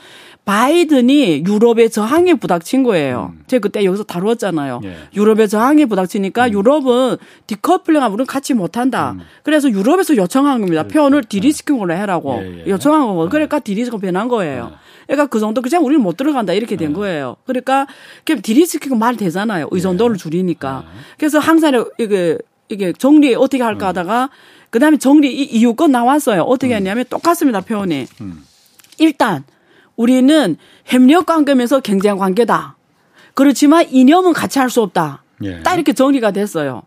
바이든이 유럽의 저항에 부닥친 거예요. 제가 그때 여기서 다루었잖아요. 음. 예. 유럽의 저항에 부닥치니까 유럽은 디커플링하면 우리는 같이 못한다. 그래서 유럽에서 요청한 겁니다. 표현을 디리스킹으로 해라고 음. 예, 예. 요청한 거고. 그러니까 디리스크 변한 거예요. 그러니까 그 정도 그냥 우리는 못 들어간다 이렇게 된 거예요. 그러니까 그냥 디리스킹 말 되잖아요. 의존도를 줄이니까. 그래서 항상 이게 이게 정리 어떻게 할까 하다가 그다음에 정리 이 이유껏 나왔어요. 어떻게 했냐면 똑같습니다. 표현이. 일단 우리는 협력 관계면서 경쟁 관계다. 그렇지만 이념은 같이 할 수 없다. 예. 딱 이렇게 정리가 됐어요.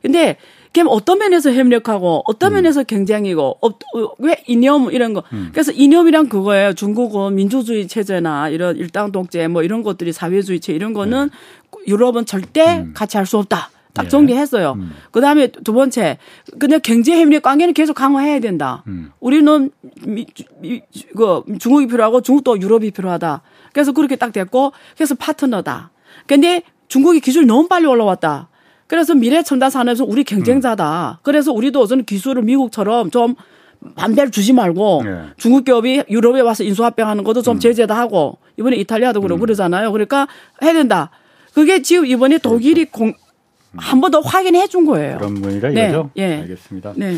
근데 그럼 어떤 면에서 협력하고 어떤 음. 면에서 경쟁이고 어, 어, 왜 이념 이런 거. 음. 그래서 이념이란 그거예요. 중국은 민주주의 체제나 이런 일당 독재 뭐 이런 것들이 사회주의 체 이런 거는 유럽은 절대 같이 할 수 없다. 딱 네. 정리했어요. 음. 그 다음에 두 번째, 그냥 경제 협력 관계는 계속 강화해야 된다. 음. 우리는 미, 미, 그 중국이 필요하고 중국도 유럽이 필요하다. 그래서 그렇게 딱 됐고, 그래서 파트너다. 근데 중국이 기술이 너무 빨리 올라왔다. 그래서 미래 첨단 산업에서 우리 경쟁자다. 그래서 우리도 우선 기술을 미국처럼 좀 반대를 주지 말고 네. 중국 기업이 유럽에 와서 인수합병하는 것도 좀 제재도 하고 이번에 이탈리아도 그러고 그러잖아요. 그러니까 해야 된다. 그게 지금 이번에 독일이 공, 한 번 더 확인해 준 거예요. 그런 분이라 네, 이거죠? 예. 알겠습니다. 네.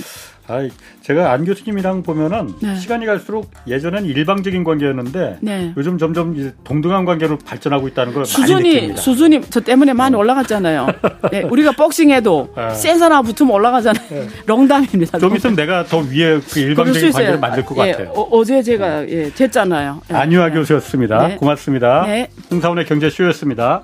아, 제가 안 교수님이랑 보면은 네. 시간이 갈수록 예전엔 일방적인 관계였는데 네. 요즘 점점 동등한 관계로 발전하고 있다는 걸 많이 수준이 느낍니다. 수준이 저 때문에 많이 올라갔잖아요. 네, 우리가 복싱해도 네. 센 사람 붙으면 올라가잖아요. 롱담입니다. 좀 있으면 내가 더 위에 그 일방적인. 관계를 만들 것 예, 같아요. 어, 제 제가 예, 됐잖아요. 예. 안유아 교수였습니다. 네. 고맙습니다. 네. 홍사원의 경제쇼였습니다.